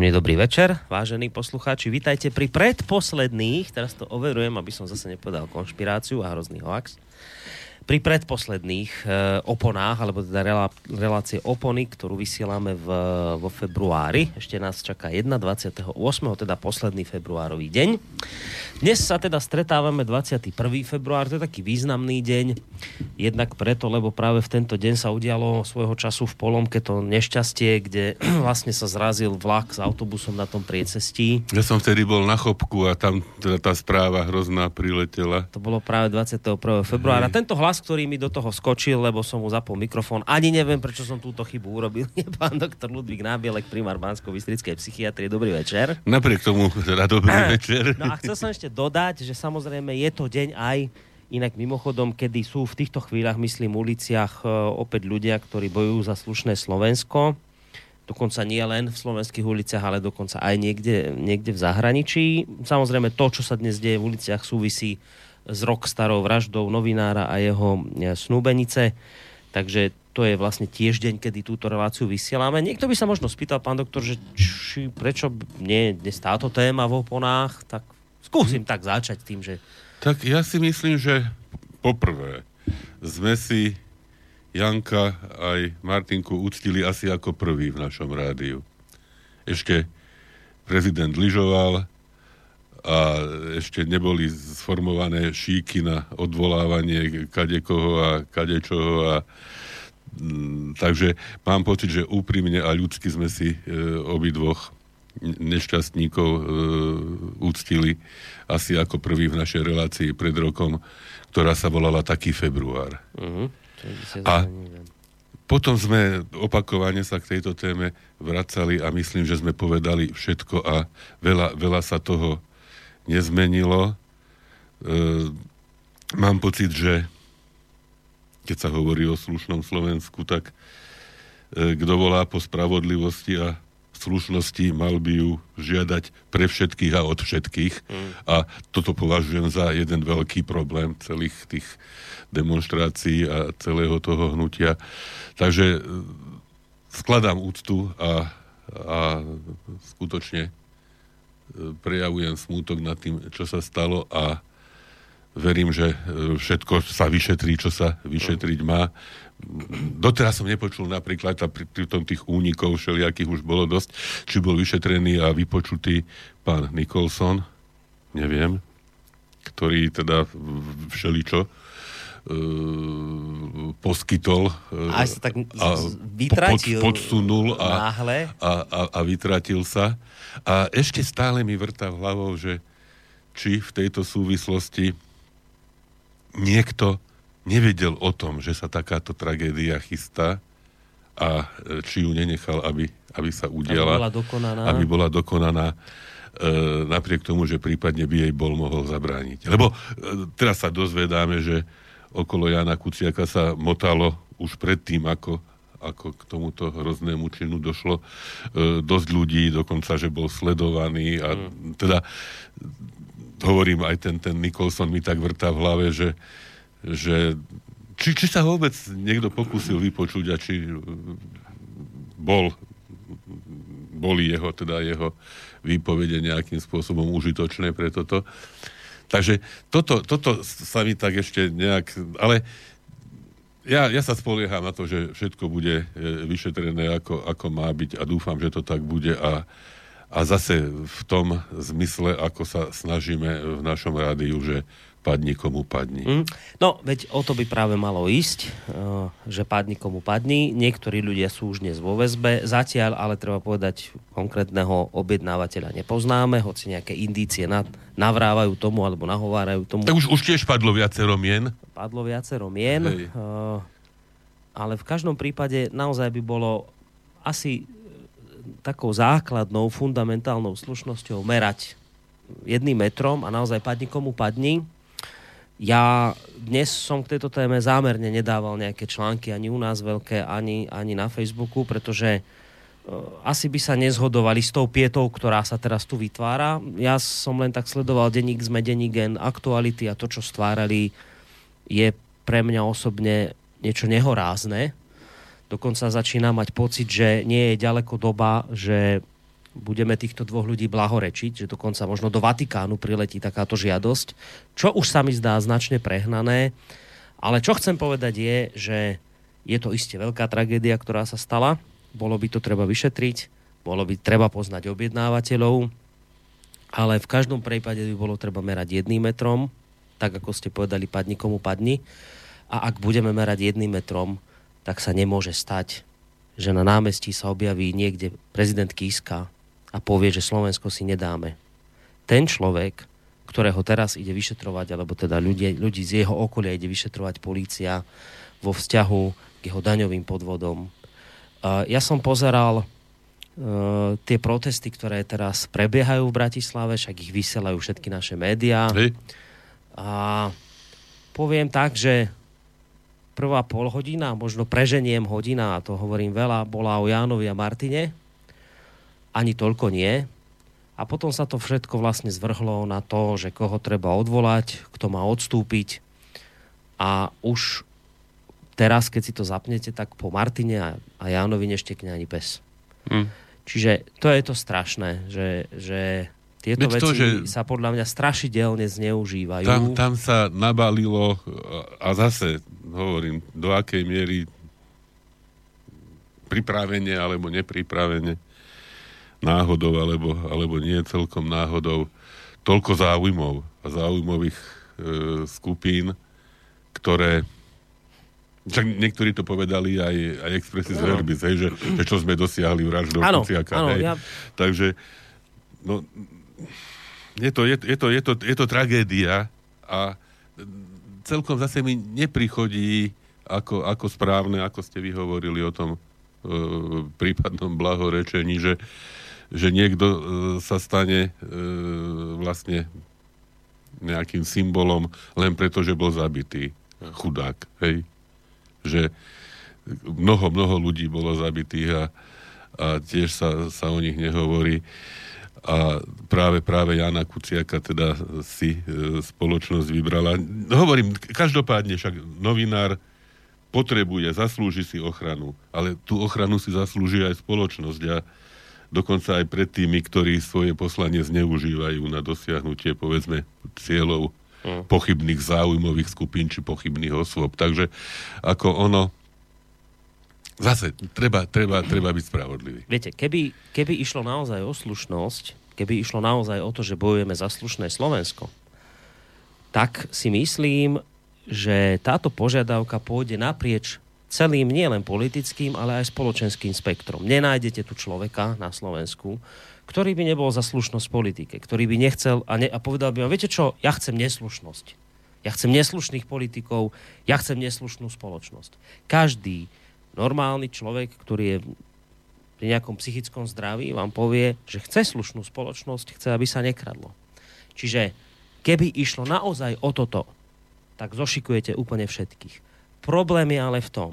Príjemný dobrý večer, vážení poslucháči. Vítajte pri predposledných, teraz to overujem, aby som zase nepovedal konšpiráciu a hrozný hoax pri predposledných e, oponách, alebo teda relá, relácie opony, ktorú vysielame v, vo februári. Ešte nás čaká 1. 28. teda posledný februárový deň. Dnes sa teda stretávame 21. február, to je taký významný deň. Jednak preto, lebo práve v tento deň sa udialo svojho času v Polomke to nešťastie, kde vlastne sa zrazil vlak s autobusom na tom priecestí. Ja som vtedy bol na chopku a tam teda tá správa hrozná priletela. To bolo práve 21. februára. Hej. Tento hlas ktorý mi do toho skočil, lebo som mu zapol mikrofón. Ani neviem, prečo som túto chybu urobil. Je pán doktor Ludvík Nábielek, primár bansko bystrickej psychiatrie. Dobrý večer. Napriek tomu, teda dobrý večer. No a chcel som ešte dodať, že samozrejme je to deň aj Inak mimochodom, kedy sú v týchto chvíľach, myslím, uliciach e, opäť ľudia, ktorí bojujú za slušné Slovensko, dokonca nie len v slovenských uliciach, ale dokonca aj niekde, niekde v zahraničí. Samozrejme, to, čo sa dnes deje v uliciach, súvisí s rok starou vraždou novinára a jeho e, snúbenice. Takže to je vlastne tiež deň, kedy túto reláciu vysielame. Niekto by sa možno spýtal, pán doktor, že či, prečo nie dnes táto téma v oponách, tak skúsim tak začať tým, že... Tak ja si myslím, že poprvé sme si Janka aj Martinku uctili asi ako prvý v našom rádiu. Ešte prezident lyžoval, a ešte neboli sformované šíky na odvolávanie kadekoho a kadečoho a mm, takže mám pocit, že úprimne a ľudsky sme si e, obidvoch nešťastníkov e, úctili asi ako prvý v našej relácii pred rokom, ktorá sa volala Taký február. Uh-huh. A potom sme opakovane sa k tejto téme vracali a myslím, že sme povedali všetko a veľa, veľa sa toho nezmenilo. E, mám pocit, že keď sa hovorí o slušnom Slovensku, tak e, kto volá po spravodlivosti a slušnosti, mal by ju žiadať pre všetkých a od všetkých. Mm. A toto považujem za jeden veľký problém celých tých demonstrácií a celého toho hnutia. Takže e, skladám úctu a, a skutočne prejavujem smútok nad tým, čo sa stalo a verím, že e, všetko sa vyšetrí, čo sa vyšetriť má. Doteraz som nepočul napríklad a pri, pri tom tých únikov všelijakých už bolo dosť, či bol vyšetrený a vypočutý pán Nicholson, neviem, ktorý teda všeličo uh, poskytol uh, a sa tak vytratil pod, podsunul a, náhle. A, a, a vytratil sa. A ešte stále mi vrta v hlavou, že či v tejto súvislosti niekto nevedel o tom, že sa takáto tragédia chystá a e, či ju nenechal, aby, aby sa udiala. Aby bola dokonaná. Aby bola dokonaná e, napriek tomu, že prípadne by jej bol mohol zabrániť. Lebo e, teraz sa dozvedáme, že okolo Jana Kuciaka sa motalo už predtým, ako ako k tomuto hroznému činu došlo. E, dosť ľudí, dokonca, že bol sledovaný a mm. teda hovorím, aj ten, ten Nicholson mi tak vrtá v hlave, že, že či, či sa vôbec niekto pokúsil vypočuť a či bol boli jeho, teda jeho výpovede nejakým spôsobom užitočné pre toto. Takže toto, toto sa mi tak ešte nejak... Ale ja, ja sa spolieham na to, že všetko bude e, vyšetrené ako, ako má byť a dúfam, že to tak bude a, a zase v tom zmysle, ako sa snažíme v našom rádiu, že padni komu padni. Mm. No, veď o to by práve malo ísť, e, že padni komu padni. Niektorí ľudia sú už dnes vo väzbe. Zatiaľ, ale treba povedať, konkrétneho objednávateľa nepoznáme, hoci nejaké indície navrávajú tomu alebo nahovárajú tomu. Tak už, už tiež padlo viacero mien padlo viacero mien, Hej. Eh, ale v každom prípade naozaj by bolo asi takou základnou, fundamentálnou slušnosťou merať jedným metrom a naozaj padni komu padni. Ja dnes som k tejto téme zámerne nedával nejaké články ani u nás veľké, ani, ani na Facebooku, pretože uh, asi by sa nezhodovali s tou pietou, ktorá sa teraz tu vytvára. Ja som len tak sledoval denník sme denník gen aktuality a to, čo stvárali je pre mňa osobne niečo nehorázne. Dokonca začína mať pocit, že nie je ďaleko doba, že budeme týchto dvoch ľudí blahorečiť, že dokonca možno do Vatikánu priletí takáto žiadosť, čo už sa mi zdá značne prehnané. Ale čo chcem povedať je, že je to iste veľká tragédia, ktorá sa stala. Bolo by to treba vyšetriť, bolo by treba poznať objednávateľov, ale v každom prípade by bolo treba merať jedným metrom, tak ako ste povedali, padni komu padni. A ak budeme merať jedným metrom, tak sa nemôže stať, že na námestí sa objaví niekde prezident Kiska a povie, že Slovensko si nedáme. Ten človek, ktorého teraz ide vyšetrovať, alebo teda ľudí, ľudí z jeho okolia ide vyšetrovať polícia vo vzťahu k jeho daňovým podvodom. Ja som pozeral Uh, tie protesty, ktoré teraz prebiehajú v Bratislave, však ich vysielajú všetky naše médiá. Hej. A poviem tak, že prvá pol hodina, možno preženiem hodina, a to hovorím veľa, bola o Jánovi a Martine ani toľko nie. A potom sa to všetko vlastne zvrhlo na to, že koho treba odvolať, kto má odstúpiť. A už teraz, keď si to zapnete, tak po Martine a, a Jánovi neštekne ani pes. Hmm. Čiže to je to strašné, že, že tieto Veď veci to, že sa podľa mňa strašidelne zneužívajú. Tam, tam sa nabalilo a zase hovorím, do akej miery pripravenie alebo nepripravenie náhodou alebo, alebo nie celkom náhodou toľko záujmov a záujmových e, skupín, ktoré však niektorí to povedali aj, aj expressis no. verbis, hej, že, že čo sme dosiahli vraždou Kuciaka. Áno. Ja... Takže no, je, to, je, je, to, je, to, je to tragédia a celkom zase mi neprichodí ako, ako správne, ako ste vyhovorili o tom e, prípadnom blahorečení, že, že niekto e, sa stane e, vlastne nejakým symbolom len preto, že bol zabitý. Chudák, hej? Že mnoho, mnoho ľudí bolo zabitých a, a tiež sa, sa o nich nehovorí. A práve, práve Jana Kuciaka teda si e, spoločnosť vybrala. Hovorím, každopádne však novinár potrebuje, zaslúži si ochranu, ale tú ochranu si zaslúži aj spoločnosť a dokonca aj pred tými, ktorí svoje poslanie zneužívajú na dosiahnutie, povedzme, cieľov mm. pochybných záujmových skupín či pochybných osôb. Takže ako ono, zase treba, treba, treba byť spravodlivý. Viete, keby, keby išlo naozaj o slušnosť, keby išlo naozaj o to, že bojujeme za slušné Slovensko, tak si myslím, že táto požiadavka pôjde naprieč celým nielen politickým, ale aj spoločenským spektrom. Nenájdete tu človeka na Slovensku, ktorý by nebol za slušnosť politike, ktorý by nechcel a, ne, a povedal by vám, viete čo, ja chcem neslušnosť. Ja chcem neslušných politikov, ja chcem neslušnú spoločnosť. Každý normálny človek, ktorý je pri nejakom psychickom zdraví, vám povie, že chce slušnú spoločnosť, chce, aby sa nekradlo. Čiže keby išlo naozaj o toto, tak zošikujete úplne všetkých. Problém je ale v tom,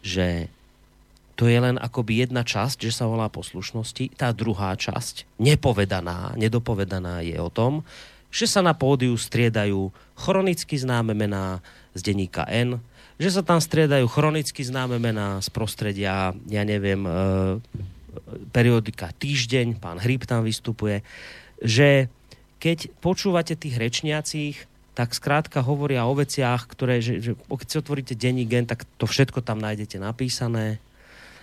že to je len akoby jedna časť, že sa volá poslušnosti. Tá druhá časť, nepovedaná, nedopovedaná je o tom, že sa na pódiu striedajú chronicky známe mená z denníka N, že sa tam striedajú chronicky známe mená z prostredia, ja neviem, e, periodika Týždeň, pán Hryb tam vystupuje, že keď počúvate tých rečniacich, tak skrátka hovoria o veciach, ktoré, že, že keď si otvoríte denní gen, tak to všetko tam nájdete napísané.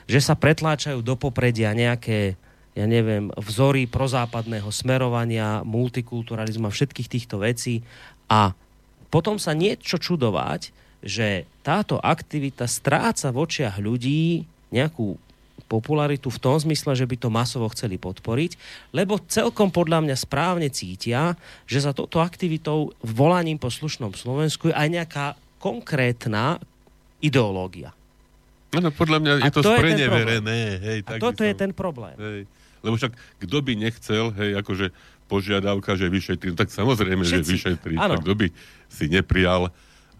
Že sa pretláčajú do popredia nejaké, ja neviem, vzory prozápadného smerovania, multikulturalizmu a všetkých týchto vecí a potom sa niečo čudovať, že táto aktivita stráca v očiach ľudí nejakú popularitu v tom zmysle, že by to masovo chceli podporiť, lebo celkom podľa mňa správne cítia, že za touto aktivitou volaním po slušnom Slovensku je aj nejaká konkrétna ideológia. No, podľa mňa je to, to spreneverené. Hej, A toto som, je ten problém. Hej. Lebo však kto by nechcel, hej, akože požiadavka, že vyšetrí, no tak samozrejme, Všetci. že vyšetrí. Tak kto by si neprijal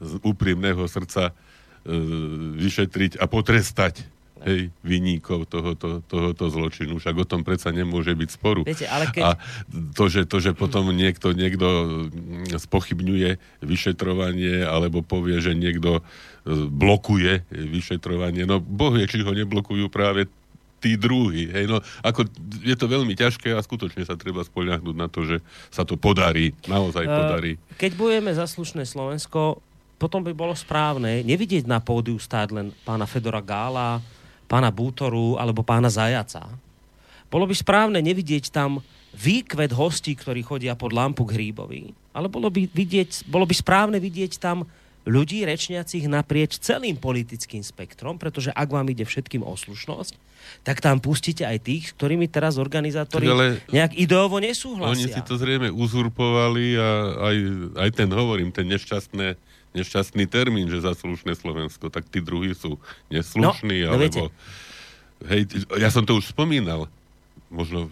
z úprimného srdca e, vyšetriť a potrestať hej, vyníkov tohoto, tohoto zločinu. Však o tom predsa nemôže byť sporu. Viete, ale keď... A to že, to, že potom niekto, niekto spochybňuje vyšetrovanie alebo povie, že niekto e, blokuje vyšetrovanie, no boh vie, či ho neblokujú práve tí druhí. Hej, no, ako je to veľmi ťažké a skutočne sa treba spoľahnúť na to, že sa to podarí, naozaj uh, podarí. Keď budeme za slušné Slovensko, potom by bolo správne nevidieť na pódiu stáť len pána Fedora Gála, pána Bútoru alebo pána Zajaca. Bolo by správne nevidieť tam výkvet hostí, ktorí chodia pod lampu k Hríbovi. Ale bolo by, vidieť, bolo by správne vidieť tam ľudí rečniacich naprieč celým politickým spektrom, pretože ak vám ide všetkým o slušnosť, tak tam pustíte aj tých, s ktorými teraz organizátori ale nejak ideovo nesúhlasia. Oni si to zrejme uzurpovali a aj, aj ten, hovorím, ten nešťastné, nešťastný termín, že za slušné Slovensko, tak tí druhí sú neslušní, no, no alebo... Hej, ja som to už spomínal, možno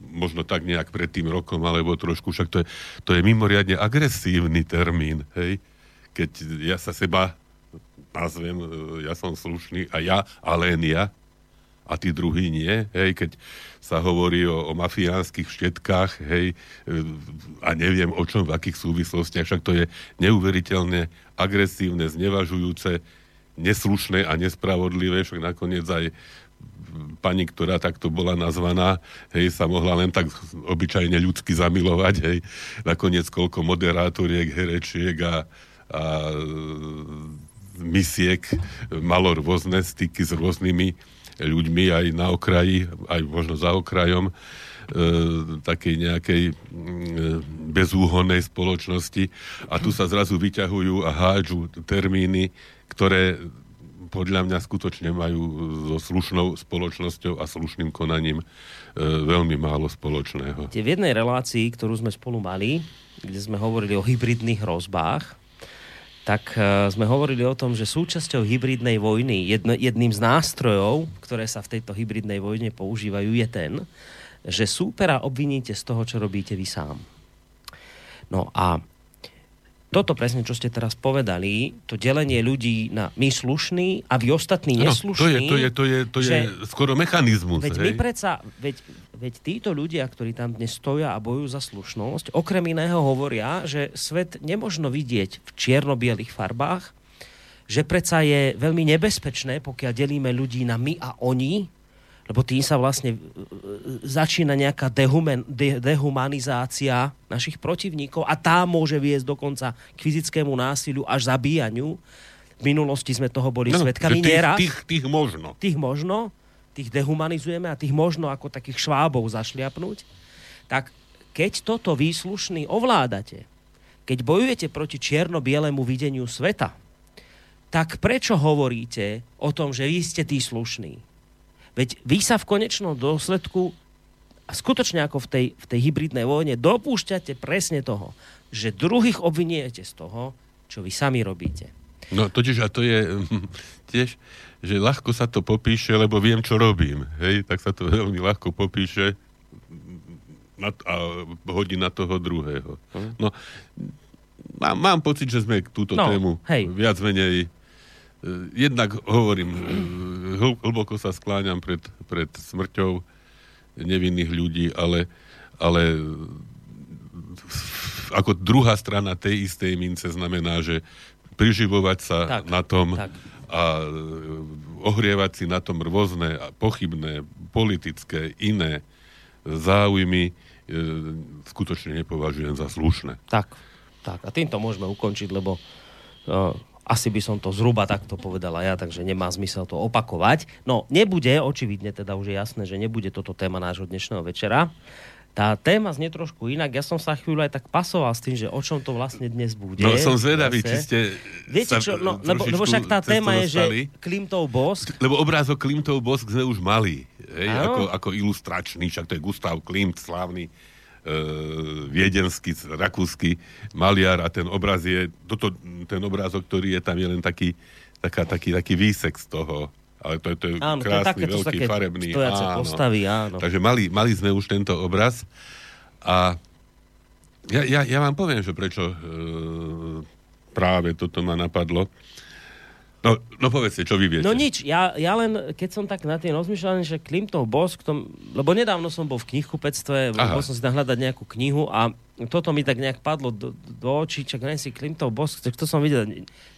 možno tak nejak pred tým rokom, alebo trošku, však to je, to je mimoriadne agresívny termín, hej. Keď ja sa seba nazvem, e, ja som slušný a ja, a len ja, a tí druhí nie, hej, keď sa hovorí o, o mafiánskych štetkách, hej, e, a neviem o čom, v akých súvislostiach, však to je neuveriteľne agresívne, znevažujúce, neslušné a nespravodlivé, však nakoniec aj pani, ktorá takto bola nazvaná, hej, sa mohla len tak obyčajne ľudsky zamilovať, hej, nakoniec koľko moderátoriek, herečiek a, a misiek malo rôzne styky s rôznymi ľuďmi aj na okraji, aj možno za okrajom e, takej nejakej e, bezúhonnej spoločnosti a tu sa zrazu vyťahujú a hádžu termíny, ktoré podľa mňa skutočne majú so slušnou spoločnosťou a slušným konaním e, veľmi málo spoločného. V jednej relácii, ktorú sme spolu mali, kde sme hovorili o hybridných hrozbách, tak e, sme hovorili o tom, že súčasťou hybridnej vojny, jedno, jedným z nástrojov, ktoré sa v tejto hybridnej vojne používajú, je ten, že súpera obviníte z toho, čo robíte vy sám. No a toto presne, čo ste teraz povedali, to delenie ľudí na my slušní a vy ostatní neslušní. No, to je, to je, to je, to je skoro mechanizmus. Veď hej? my predsa, veď, veď títo ľudia, ktorí tam dnes stoja a bojujú za slušnosť, okrem iného hovoria, že svet nemožno vidieť v čierno-bielých farbách, že predsa je veľmi nebezpečné, pokiaľ delíme ľudí na my a oni, lebo tým sa vlastne e, e, začína nejaká dehumen, de, dehumanizácia našich protivníkov a tá môže viesť dokonca k fyzickému násiliu až zabíjaniu. V minulosti sme toho boli no, svetkami tých, nieraz. Tých, tých možno. Tých možno. Tých dehumanizujeme a tých možno ako takých švábov zašliapnúť. Tak keď toto výslušný ovládate, keď bojujete proti čierno-bielemu videniu sveta, tak prečo hovoríte o tom, že vy ste tí slušní? Veď vy sa v konečnom dôsledku a skutočne ako v tej, v tej hybridnej vojne dopúšťate presne toho, že druhých obviniete z toho, čo vy sami robíte. No totiž a to je tiež, že ľahko sa to popíše, lebo viem, čo robím. Hej, tak sa to veľmi ľahko popíše a hodí na toho druhého. Hm. No, mám, mám pocit, že sme túto no, tému hej. viac menej E, jednak hovorím, e, hlboko sa skláňam pred, pred smrťou nevinných ľudí, ale, ale ako druhá strana tej istej mince znamená, že priživovať sa tak, na tom tak. A ohrievať si na tom rôzne pochybné, politické, iné záujmy e, skutočne nepovažujem za slušné. Tak, tak. A týmto môžeme ukončiť, lebo asi by som to zhruba takto povedala ja, takže nemá zmysel to opakovať. No, nebude, očividne teda už je jasné, že nebude toto téma nášho dnešného večera. Tá téma znie trošku inak. Ja som sa chvíľu aj tak pasoval s tým, že o čom to vlastne dnes bude. No som zvedavý, či ste Viete čo, no, lebo, lebo však tá téma je, že Klimtov bosk. Lebo obrázok Klimtov bosk sme už mali. Hej, ako, ako ilustračný, však to je Gustav Klimt, slávny e, viedenský, rakúsky maliar a ten obraz je, toto, ten obrázok, ktorý je tam, je len taký, taká, taký, taký výsek z toho. Ale to, to je áno, krásny, to je také, veľký, také farebný. Áno. postavy, áno. Takže mali, mali sme už tento obraz a ja, ja, ja vám poviem, že prečo e, práve toto ma napadlo. No, no povedzte, čo vy viete. No nič, ja, ja len, keď som tak na tým rozmýšľal, že Klimtov bosk, tom, lebo nedávno som bol v knihkupectve, bol som si tam hľadať nejakú knihu a toto mi tak nejak padlo do, do očí, čak neviem si Klimtov bosk, tak to som videl.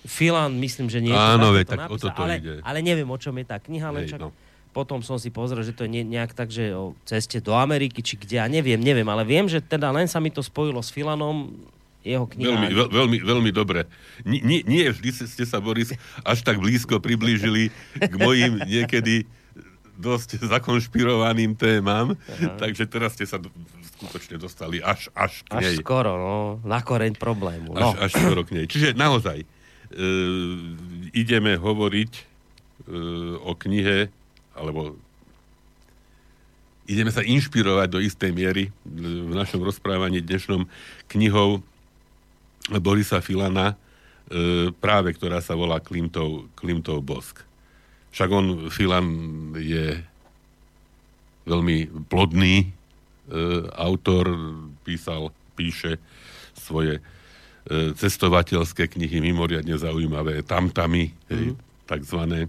Filan, myslím, že nie. Áno, veď, tak napísal, o toto ale, ide. Ale neviem, o čom je tá kniha, ale čak... No. potom som si pozrel, že to je nejak tak, že o ceste do Ameriky, či kde, ja neviem, neviem, ale viem, že teda len sa mi to spojilo s Filanom, jeho kniha. Veľmi, veľ, veľmi, veľmi dobre. Nie, nie, nie vždy ste sa, Boris, až tak blízko priblížili k mojim niekedy dosť zakonšpirovaným témam, Aha. takže teraz ste sa skutočne dostali až, až k nej. Až skoro, no, na koreň problému. No. Až, až skoro k nej. Čiže naozaj, e, ideme hovoriť e, o knihe, alebo ideme sa inšpirovať do istej miery v našom rozprávaní dnešnom knihou Borisa Filana, e, práve ktorá sa volá Klimtov, Klimtov bosk. Však on, Filan, je veľmi plodný e, autor, písal, píše svoje e, cestovateľské knihy, mimoriadne zaujímavé, tamtami, mm. takzvané. E,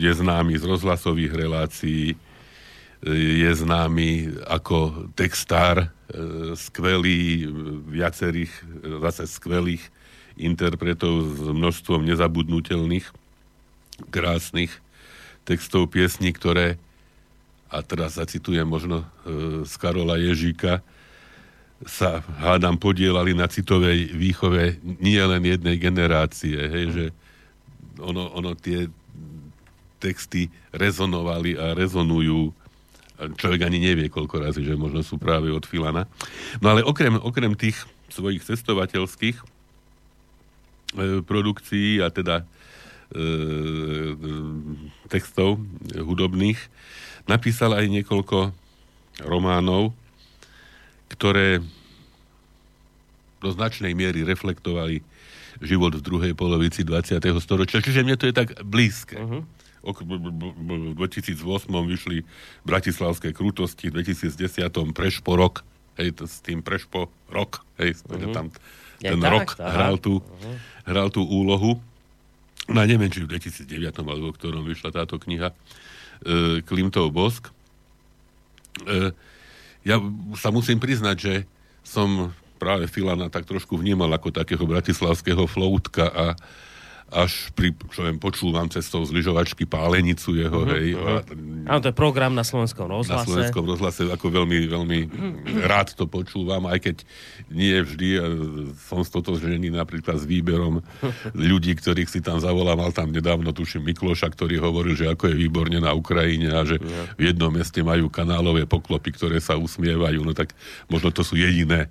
je známy z rozhlasových relácií, je známy ako textár, e, skvelý, viacerých, zase skvelých interpretov s množstvom nezabudnutelných, krásnych textov piesní, ktoré, a teraz zacitujem možno e, z Karola Ježíka, sa, hádam, podielali na citovej výchove nie len jednej generácie, hej, že ono, ono tie texty rezonovali a rezonujú človek ani nevie, koľko razy, že možno sú práve od Filana. No ale okrem, okrem tých svojich cestovateľských e, produkcií a teda e, textov hudobných, napísal aj niekoľko románov, ktoré do značnej miery reflektovali život v druhej polovici 20. storočia. Čiže mne to je tak blízke. Uh-huh v 2008 vyšli Bratislavské krutosti, v 2010 Prešpo rok, hej, s tým Prešpo rok, hej, uh-huh. tam ten ja, rok tak, hral tú, uh-huh. hral tú úlohu. No a neviem, či v 2009 alebo v ktorom vyšla táto kniha e, Klimtov bosk. E, ja sa musím priznať, že som práve Filana tak trošku vnímal ako takého bratislavského floutka a až pri, čo viem, počúvam cestou z lyžovačky pálenicu jeho, uh-huh, hej. Uh-huh. Áno, to je program na slovenskom rozhlase. Na slovenskom rozhlase, ako veľmi, veľmi rád to počúvam, aj keď nie vždy som stotožený napríklad s výberom ľudí, ktorých si tam zavolám, mal tam nedávno, tuším, Mikloša, ktorý hovoril, že ako je výborne na Ukrajine a že v jednom meste majú kanálové poklopy, ktoré sa usmievajú, no tak možno to sú jediné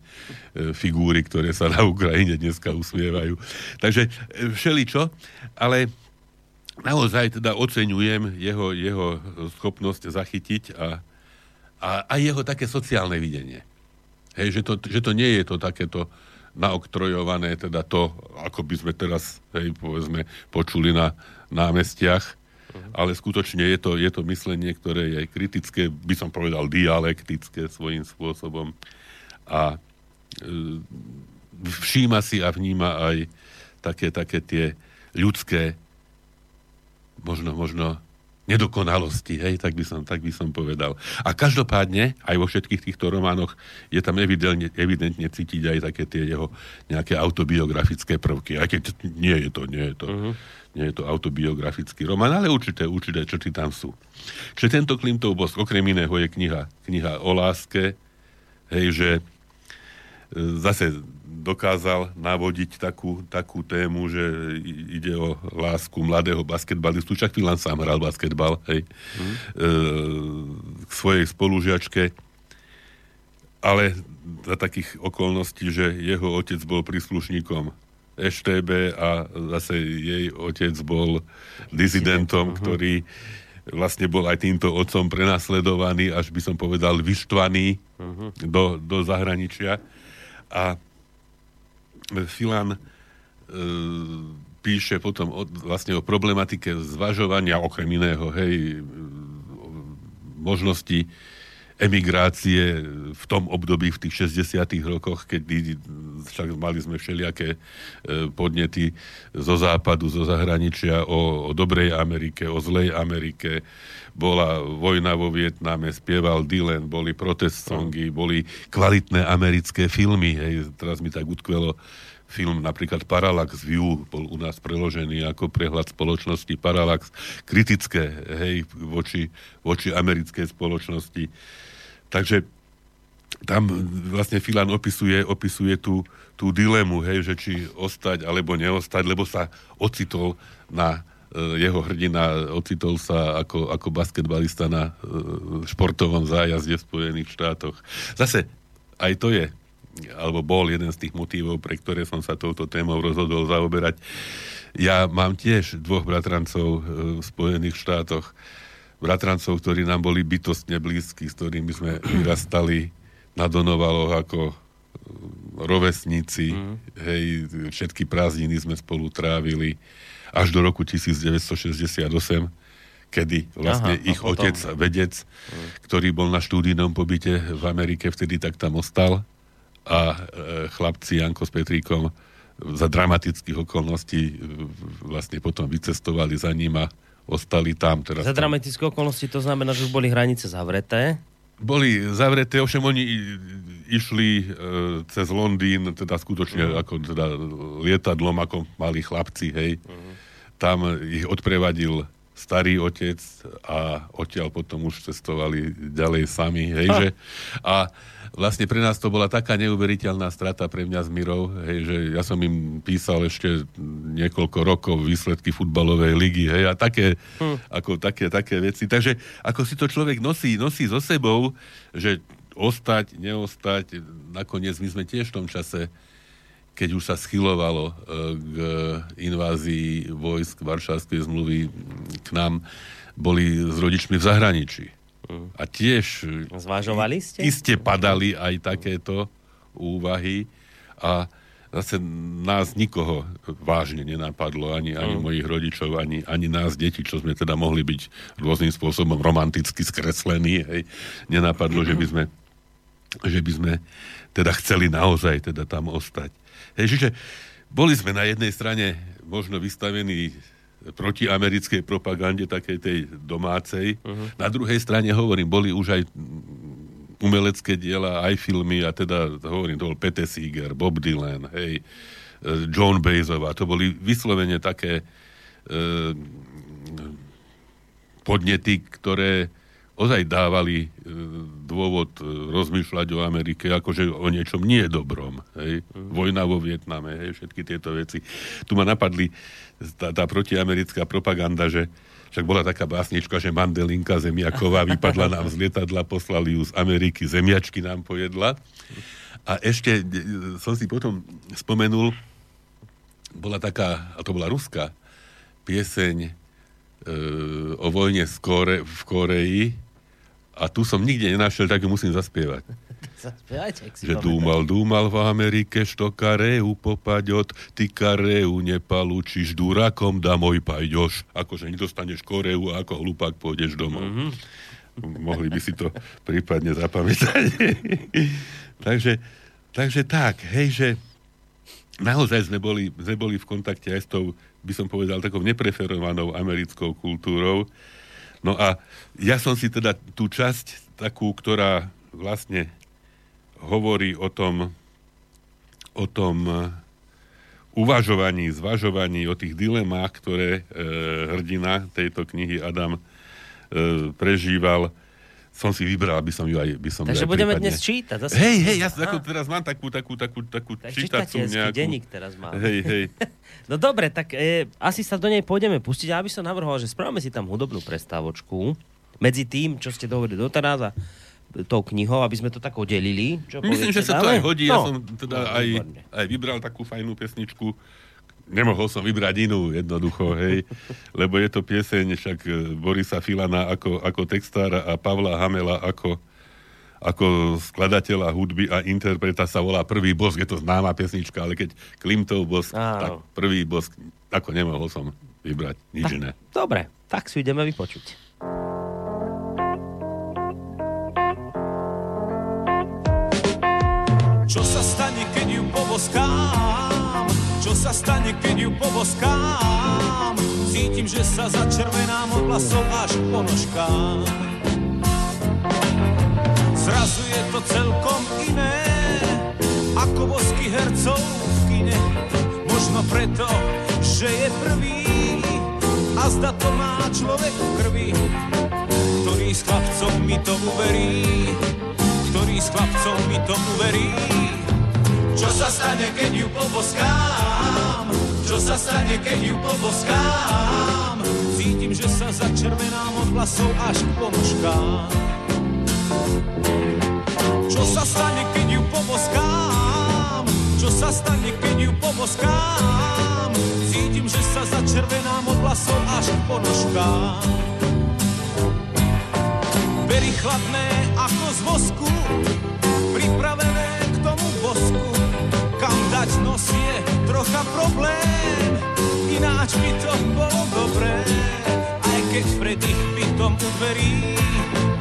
figúry, ktoré sa na Ukrajine dneska usmievajú. Takže e, všeličo, ale naozaj teda oceňujem jeho, jeho schopnosť zachytiť a, a, a jeho také sociálne videnie. Hej, že, to, že to nie je to takéto naoktrojované, teda to, ako by sme teraz, hej, povedzme, počuli na námestiach, uh-huh. ale skutočne je to, je to myslenie, ktoré je kritické, by som povedal dialektické svojím spôsobom a E, všíma si a vníma aj také, také tie ľudské možno, možno nedokonalosti, hej, tak by, som, tak by som povedal. A každopádne, aj vo všetkých týchto románoch je tam evidentne, evidentne cítiť aj také tie jeho nejaké autobiografické prvky, aj keď nie je to, nie je to, uh-huh. nie je to autobiografický román, ale určité, určité črty tam sú. Čiže tento Klimtov bosk, okrem iného, je kniha, kniha o láske, hej, že zase dokázal navodiť takú, takú tému, že ide o lásku mladého basketbalistu, čak Filan sám hral basketbal, hej, mm. e, k svojej spolužiačke, ale za takých okolností, že jeho otec bol príslušníkom EŠTB a zase jej otec bol dizidentom, uh-huh. ktorý vlastne bol aj týmto otcom prenasledovaný, až by som povedal vyštvaný uh-huh. do, do zahraničia. A Filan e, píše potom o, vlastne o problematike zvažovania, okrem iného, hej, možnosti emigrácie v tom období, v tých 60 rokoch, keď však mali sme všelijaké e, podnety zo západu, zo zahraničia o, o dobrej Amerike, o zlej Amerike, bola vojna vo Vietname, spieval Dylan, boli protest songy, boli kvalitné americké filmy. Hej, teraz mi tak utkvelo film napríklad Parallax View bol u nás preložený ako prehľad spoločnosti Parallax, kritické, hej, voči, voči americkej spoločnosti. Takže tam vlastne Filan opisuje, opisuje tú, tú dilemu, hej, že či ostať alebo neostať, lebo sa ocitol na e, jeho hrdina ocitol sa ako, ako basketbalista na e, športovom zájazde v Spojených štátoch. Zase aj to je alebo bol jeden z tých motívov, pre ktoré som sa touto témou rozhodol zaoberať. Ja mám tiež dvoch bratrancov e, v Spojených štátoch. Bratrancov, ktorí nám boli bytostne blízki, s ktorými sme vyrastali na Donovaloch ako e, rovesníci. Mm. Hej, všetky prázdniny sme spolu trávili až do roku 1968 kedy vlastne Aha, ich potom... otec, vedec, mm. ktorý bol na štúdijnom pobyte v Amerike, vtedy tak tam ostal a e, chlapci Janko s Petríkom za dramatických okolností vlastne potom vycestovali za ním a ostali tam. Teraz za dramatické okolnosti to znamená, že už boli hranice zavreté? Boli zavreté, ovšem oni išli e, cez Londýn, teda skutočne uh-huh. ako teda lietadlom, ako mali chlapci, hej. Uh-huh. Tam ich odprevadil starý otec a odtiaľ potom už cestovali ďalej sami, hej, že, a vlastne pre nás to bola taká neuveriteľná strata pre mňa s Mirou, hej, že ja som im písal ešte niekoľko rokov výsledky futbalovej ligy, hej, a také, hm. ako také, také veci. Takže ako si to človek nosí, nosí so sebou, že ostať, neostať, nakoniec my sme tiež v tom čase keď už sa schylovalo e, k invázii vojsk Varšavskej zmluvy k nám, boli s rodičmi v zahraničí. Mm. A tiež... Zvažovali ste? Iste padali aj takéto úvahy a zase nás nikoho vážne nenapadlo, ani, ani mm. mojich rodičov, ani, ani nás, deti, čo sme teda mohli byť rôznym spôsobom romanticky skreslení, hej, nenapadlo, mm. že by sme že by sme teda chceli naozaj teda tam ostať. Hej, čiže boli sme na jednej strane možno vystavení proti americkej propagande, takej tej domácej. Uh-huh. Na druhej strane, hovorím, boli už aj umelecké diela, aj filmy, a teda hovorím, to bol Pete Seeger, Bob Dylan, hej, e, John Bazová, to boli vyslovene také e, podnety, ktoré ozaj dávali e, dôvod e, rozmýšľať o Amerike, akože o niečom nie dobrom. Hej? Mm. Vojna vo Vietname, hej? všetky tieto veci. Tu ma napadli tá, tá protiamerická propaganda, že však bola taká básnička, že Mandelinka Zemiaková vypadla nám z lietadla, poslali ju z Ameriky, zemiačky nám pojedla. A ešte e, som si potom spomenul, bola taká, a to bola ruská, pieseň e, o vojne v, Kore, v Koreji, a tu som nikde nenašiel, tak ju musím zaspievať. Zaspievajte, Že dúmal, dúmal v Amerike, što kareu popaďot, ty kareu nepalúčiš, durakom môj pajďoš. Akože nedostaneš koreu a ako hlupák pôjdeš domov. Mm-hmm. Mohli by si to prípadne zapamätať. takže, takže tak, hej, že naozaj sme boli, sme boli v kontakte aj s tou, by som povedal, takou nepreferovanou americkou kultúrou, No a ja som si teda tú časť takú, ktorá vlastne hovorí o tom, o tom e, uvažovaní, zvažovaní, o tých dilemách, ktoré e, hrdina tejto knihy Adam e, prežíval, som si vybral, aby som ju aj by som Takže aj budeme prípadne... dnes čítať. Zase hej, hej, ja ako teraz mám takú, takú, takú, takú tak čítacú nejakú... denník teraz mám. Hej, hej. no dobre, tak e, asi sa do nej pôjdeme pustiť. Ja by som navrhoval, že spravíme si tam hudobnú prestávočku medzi tým, čo ste dohovorili doteraz a tou knihou, aby sme to tak oddelili. Čo Myslím, že sa to aj hodí. No. Ja som teda no, aj, aj vybral takú fajnú pesničku, nemohol som vybrať inú jednoducho, hej, lebo je to pieseň však e, Borisa Filana ako, ako textára a Pavla Hamela ako, ako skladateľa hudby a interpreta sa volá Prvý bosk, je to známa pesnička, ale keď Klimtov bosk, Áno. tak Prvý bosk, ako nemohol som vybrať, nič tak, iné. Dobre, tak si ideme vypočuť. Sa stane, keď ju poboskám? Cítim, že sa začervenám od vlasov až po nožkám. Zrazu je to celkom iné, ako bosky hercov v kine. to, že je prvý a zda to má človek v krvi. Ktorý z chlapcov mi to uverí, ktorý z chlapcov mi to uverí. Čo sa stane, keď ju poboskám? Čo sa stane, keď ju poboskám? Cítim, že sa začervenám od vlasov až k ponožkám. Čo sa stane, keď ju poboskám? Čo sa stane, keď ju poboskám? Cítim, že sa začervenám od vlasov až k ponožkám. Bery chladné ako z vosku, pripravené k tomu bosku. Nos je trocha problém, ináč by to bolo dobré. Aj keď pred ich bytom u dverí,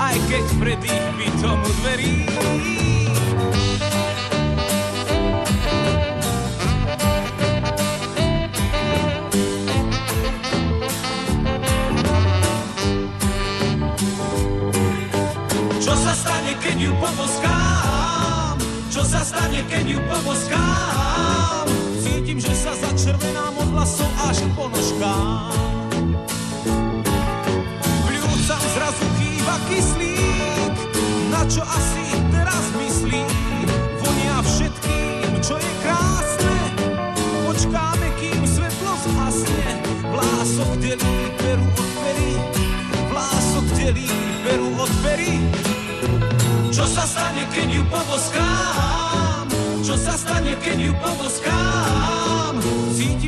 aj keď pred ich bytom u dverí. Čo sa stane, keď ju poboskám? Čo sa stane, keď ju poboskám? Ponožkám. Pľúcam zrazu chýba kyslík, na čo asi teraz myslí? Vonia všetkým, čo je krásne, počkáme, kým svetlo zhasne. Vlások delí peru od pery, vlások delí peru od pery. Čo sa stane, keď ju poboskám? Čo sa stane, keď ju poboskám?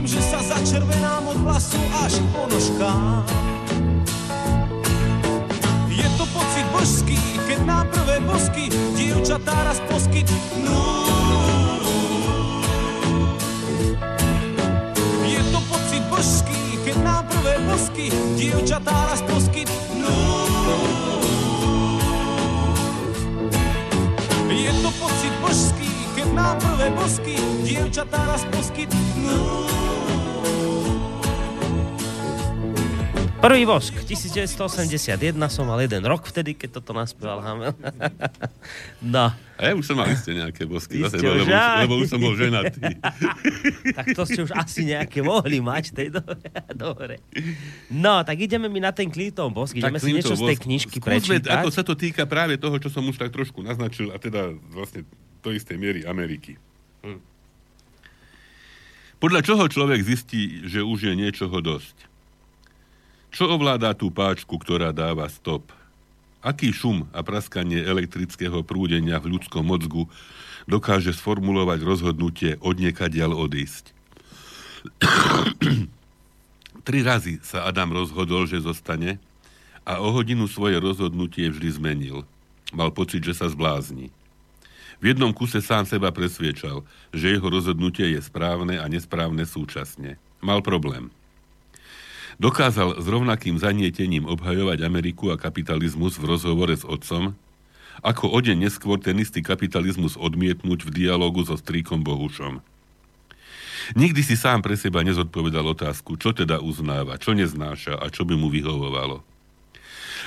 Cítim, že sa začervenám od vlasu až k ponožkám. Je to pocit božský, keď nám prvé bosky dievčatá raz poskytnú. Je to pocit božský, keď nám prvé bosky dievčatá raz poskytnú. Je to pocit božský, keď nám prvé bosky dievčatá raz poskytnú. Prvý bosk, 1981, som mal jeden rok vtedy, keď toto naspieval Hamel. no. A ja už som mal isté nejaké bosky Vy za ste seba, už lebo, lebo už som bol ženatý. tak to ste už asi nejaké mohli mať tej dobe. Dobre. No, tak ideme mi na ten Clinton bosk, ideme si Clintov niečo z tej bosk- knižky skúsme, prečítať. Ako sa to týka práve toho, čo som už tak trošku naznačil, a teda vlastne do istej miery Ameriky. Hm. Podľa čoho človek zistí, že už je niečoho dosť? Čo ovládá tú páčku, ktorá dáva stop? Aký šum a praskanie elektrického prúdenia v ľudskom mozgu dokáže sformulovať rozhodnutie odniekadiaľ odísť? Tri razy sa Adam rozhodol, že zostane a o hodinu svoje rozhodnutie vždy zmenil. Mal pocit, že sa zblázni. V jednom kuse sám seba presviečal, že jeho rozhodnutie je správne a nesprávne súčasne. Mal problém. Dokázal s rovnakým zanietením obhajovať Ameriku a kapitalizmus v rozhovore s otcom, ako o deň neskôr ten istý kapitalizmus odmietnúť v dialogu so strýkom Bohušom. Nikdy si sám pre seba nezodpovedal otázku, čo teda uznáva, čo neznáša a čo by mu vyhovovalo.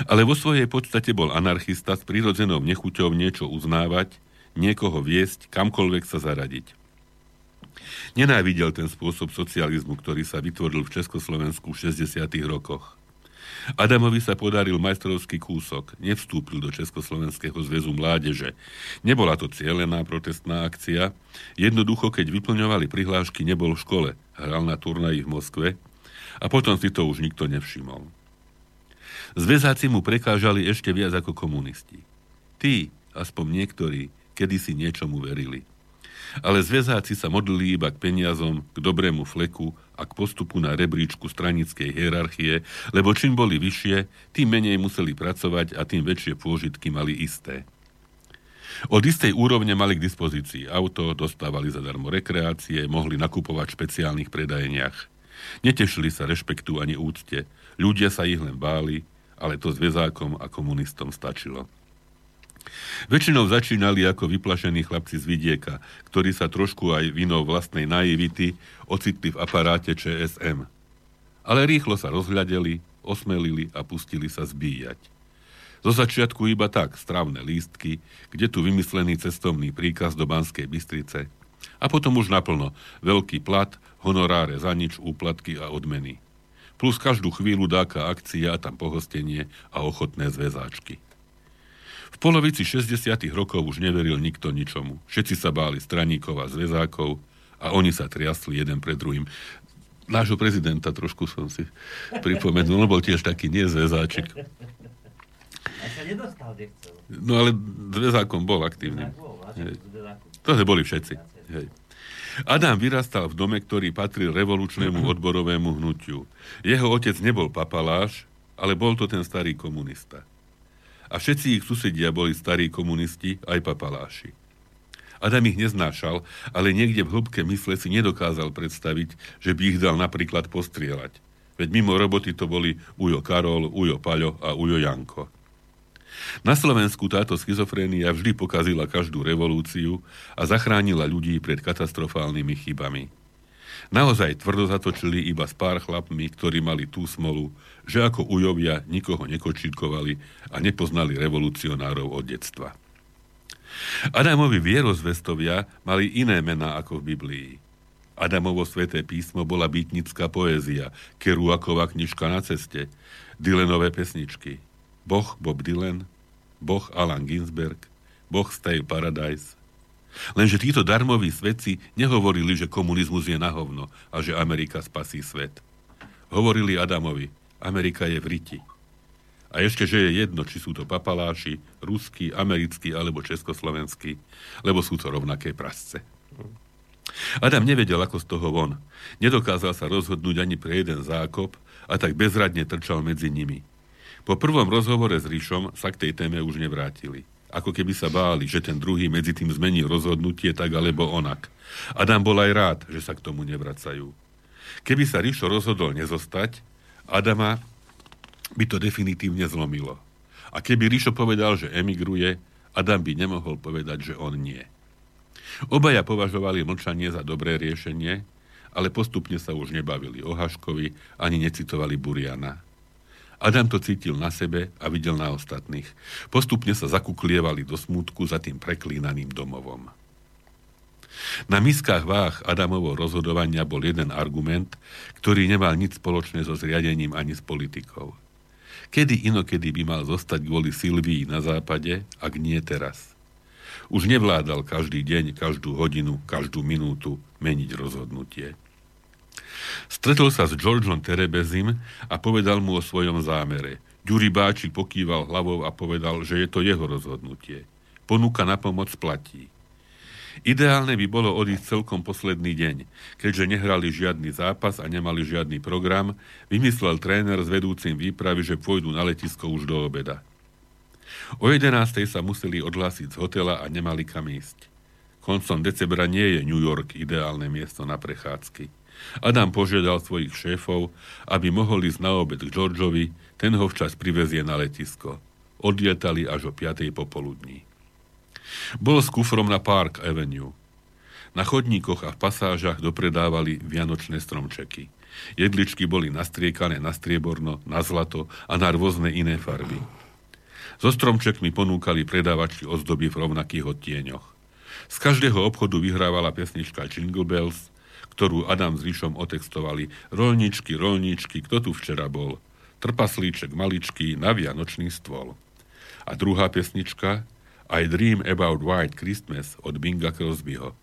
Ale vo svojej podstate bol anarchista s prírodzenou nechuťou niečo uznávať, niekoho viesť, kamkoľvek sa zaradiť. Nenávidel ten spôsob socializmu, ktorý sa vytvoril v Československu v 60. rokoch. Adamovi sa podaril majstrovský kúsok. Nevstúpil do Československého zväzu mládeže. Nebola to cielená protestná akcia. Jednoducho, keď vyplňovali prihlášky, nebol v škole. Hral na turnaji v Moskve a potom si to už nikto nevšimol. Zväzáci mu prekážali ešte viac ako komunisti. Tí, aspoň niektorí, kedysi niečomu verili. Ale zväzáci sa modlili iba k peniazom, k dobrému fleku a k postupu na rebríčku stranickej hierarchie, lebo čím boli vyššie, tým menej museli pracovať a tým väčšie pôžitky mali isté. Od istej úrovne mali k dispozícii auto, dostávali zadarmo rekreácie, mohli nakupovať v špeciálnych predajeniach. Netešili sa rešpektu ani úcte. Ľudia sa ich len báli, ale to zväzákom a komunistom stačilo. Väčšinou začínali ako vyplašení chlapci z vidieka, ktorí sa trošku aj vinou vlastnej naivity ocitli v aparáte ČSM. Ale rýchlo sa rozhľadeli, osmelili a pustili sa zbíjať. Zo začiatku iba tak, strávne lístky, kde tu vymyslený cestovný príkaz do Banskej Bystrice. A potom už naplno veľký plat, honoráre za nič, úplatky a odmeny. Plus každú chvíľu dáka akcia a tam pohostenie a ochotné zväzáčky. V polovici 60. rokov už neveril nikto ničomu. Všetci sa báli straníkov a zväzákov a oni sa triasli jeden pred druhým. Nášho prezidenta trošku som si pripomenul, on bol tiež taký nezväzáčik. A sa nedostal, kde chcel. No ale zväzákom bol aktívny. To boli všetci. Hej. Adam vyrastal v dome, ktorý patril revolučnému odborovému hnutiu. Jeho otec nebol papaláš, ale bol to ten starý komunista. A všetci ich susedia boli starí komunisti, aj papaláši. Adam ich neznášal, ale niekde v hĺbke mysle si nedokázal predstaviť, že by ich dal napríklad postrieľať. Veď mimo roboty to boli Ujo Karol, Ujo Paľo a Ujo Janko. Na Slovensku táto schizofrénia vždy pokazila každú revolúciu a zachránila ľudí pred katastrofálnymi chybami. Naozaj tvrdo zatočili iba s pár chlapmi, ktorí mali tú smolu, že ako ujovia nikoho nekočírkovali a nepoznali revolucionárov od detstva. Adamovi vierozvestovia mali iné mená ako v Biblii. Adamovo sveté písmo bola bytnická poézia, Keruaková knižka na ceste, Dylanové pesničky. Boh Bob Dylan, Boh Alan Ginsberg, Boh Stay Paradise. Lenže títo darmoví svedci nehovorili, že komunizmus je na hovno a že Amerika spasí svet. Hovorili Adamovi, Amerika je v riti. A ešte, že je jedno, či sú to papaláši, ruskí, americkí alebo československí, lebo sú to rovnaké prasce. Adam nevedel, ako z toho von. Nedokázal sa rozhodnúť ani pre jeden zákop a tak bezradne trčal medzi nimi. Po prvom rozhovore s Ríšom sa k tej téme už nevrátili. Ako keby sa báli, že ten druhý medzi tým zmení rozhodnutie tak alebo onak. Adam bol aj rád, že sa k tomu nevracajú. Keby sa Ríšo rozhodol nezostať, Adama by to definitívne zlomilo. A keby Ríšo povedal, že emigruje, Adam by nemohol povedať, že on nie. Obaja považovali mlčanie za dobré riešenie, ale postupne sa už nebavili o Haškovi ani necitovali Buriana. Adam to cítil na sebe a videl na ostatných. Postupne sa zakuklievali do smútku za tým preklínaním domovom. Na miskách váh Adamovo rozhodovania bol jeden argument, ktorý nemal nič spoločné so zriadením ani s politikou – Kedy inokedy by mal zostať kvôli Silvii na západe, ak nie teraz? Už nevládal každý deň, každú hodinu, každú minútu meniť rozhodnutie. Stretol sa s Georgeom Terebezim a povedal mu o svojom zámere. Ďuri Báčik pokýval hlavou a povedal, že je to jeho rozhodnutie. Ponuka na pomoc platí. Ideálne by bolo odísť celkom posledný deň. Keďže nehrali žiadny zápas a nemali žiadny program, vymyslel tréner s vedúcim výpravy, že pôjdu na letisko už do obeda. O 11. sa museli odhlásiť z hotela a nemali kam ísť. Koncom decembra nie je New York ideálne miesto na prechádzky. Adam požiadal svojich šéfov, aby mohol ísť na obed k Georgeovi, ten ho včas privezie na letisko. Odlietali až o 5. popoludní. Bol s kufrom na Park Avenue. Na chodníkoch a v pasážach dopredávali vianočné stromčeky. Jedličky boli nastriekané na strieborno, na zlato a na rôzne iné farby. So stromčekmi ponúkali predávačky ozdoby v rovnakých odtieňoch. Z každého obchodu vyhrávala pesnička Jingle Bells, ktorú Adam s Ríšom otextovali Rolničky, rolničky, kto tu včera bol? Trpaslíček maličký na vianočný stôl. A druhá pesnička i Dream About White Christmas od Binga Crosbyho.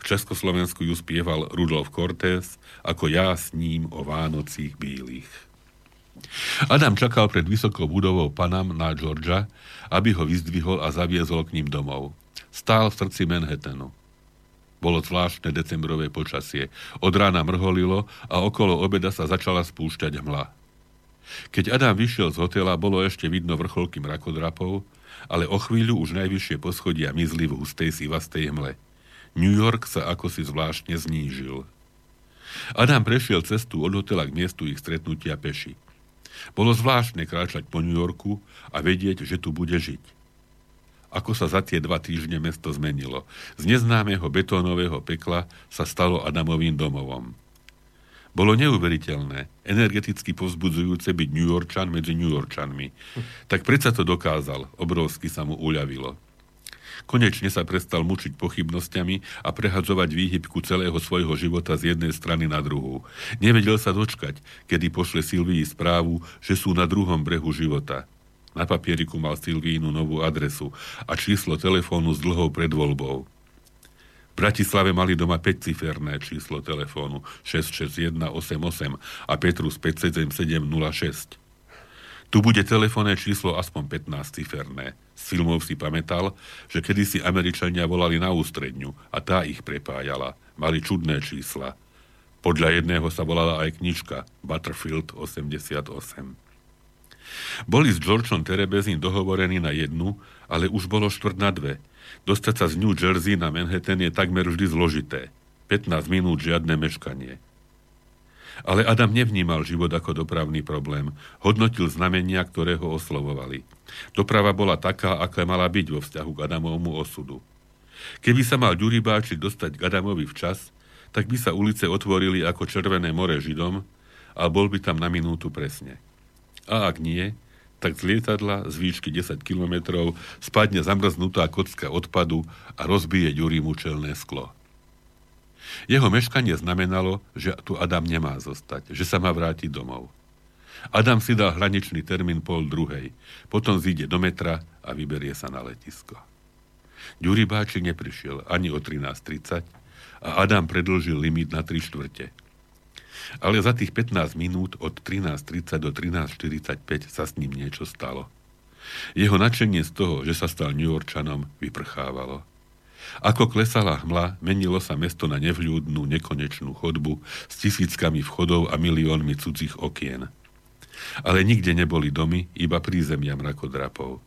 V Československu ju spieval Rudolf Cortés ako ja s ním o Vánocích bílých. Adam čakal pred vysokou budovou Panam na Georgia, aby ho vyzdvihol a zaviezol k ním domov. Stál v srdci Manhattanu. Bolo zvláštne decembrové počasie. Od rána mrholilo a okolo obeda sa začala spúšťať hmla. Keď Adam vyšiel z hotela, bolo ešte vidno vrcholky mrakodrapov, ale o chvíľu už najvyššie poschodia mizli v hustej sivastej hmle. New York sa ako si zvláštne znížil. Adam prešiel cestu od hotela k miestu ich stretnutia peši. Bolo zvláštne kráčať po New Yorku a vedieť, že tu bude žiť. Ako sa za tie dva týždne mesto zmenilo. Z neznámeho betónového pekla sa stalo Adamovým domovom. Bolo neuveriteľné, energeticky povzbudzujúce byť New Yorkčan medzi New Yorkčanmi. Tak predsa to dokázal, obrovsky sa mu uľavilo. Konečne sa prestal mučiť pochybnosťami a prehadzovať výhybku celého svojho života z jednej strany na druhú. Nevedel sa dočkať, kedy pošle Silvii správu, že sú na druhom brehu života. Na papieriku mal Silvínu novú adresu a číslo telefónu s dlhou predvoľbou. V Bratislave mali doma 5-ciferné číslo telefónu 66188 a Petrus 57706. Tu bude telefónne číslo aspoň 15-ciferné. Z filmov si pamätal, že kedysi Američania volali na ústredňu a tá ich prepájala. Mali čudné čísla. Podľa jedného sa volala aj knižka Butterfield 88. Boli s Georgeom Terebezin dohovorení na jednu, ale už bolo štvrt na dve. Dostať sa z New Jersey na Manhattan je takmer vždy zložité. 15 minút žiadne meškanie. Ale Adam nevnímal život ako dopravný problém. Hodnotil znamenia, ktoré ho oslovovali. Doprava bola taká, aká mala byť vo vzťahu k Adamovmu osudu. Keby sa mal Ďuribáči dostať k Adamovi včas, tak by sa ulice otvorili ako Červené more Židom a bol by tam na minútu presne. A ak nie, tak z lietadla z výšky 10 kilometrov spadne zamrznutá kocka odpadu a rozbije Ďurimu čelné sklo. Jeho meškanie znamenalo, že tu Adam nemá zostať, že sa má vrátiť domov. Adam si dal hraničný termín pol druhej, potom zíde do metra a vyberie sa na letisko. Ďuri Báčik neprišiel ani o 13.30 a Adam predlžil limit na 3 štvrte. Ale za tých 15 minút od 13.30 do 13.45 sa s ním niečo stalo. Jeho nadšenie z toho, že sa stal New Yorkčanom, vyprchávalo. Ako klesala hmla, menilo sa mesto na nevľúdnu, nekonečnú chodbu s tisíckami vchodov a miliónmi cudzích okien. Ale nikde neboli domy, iba prízemia mrakodrapov.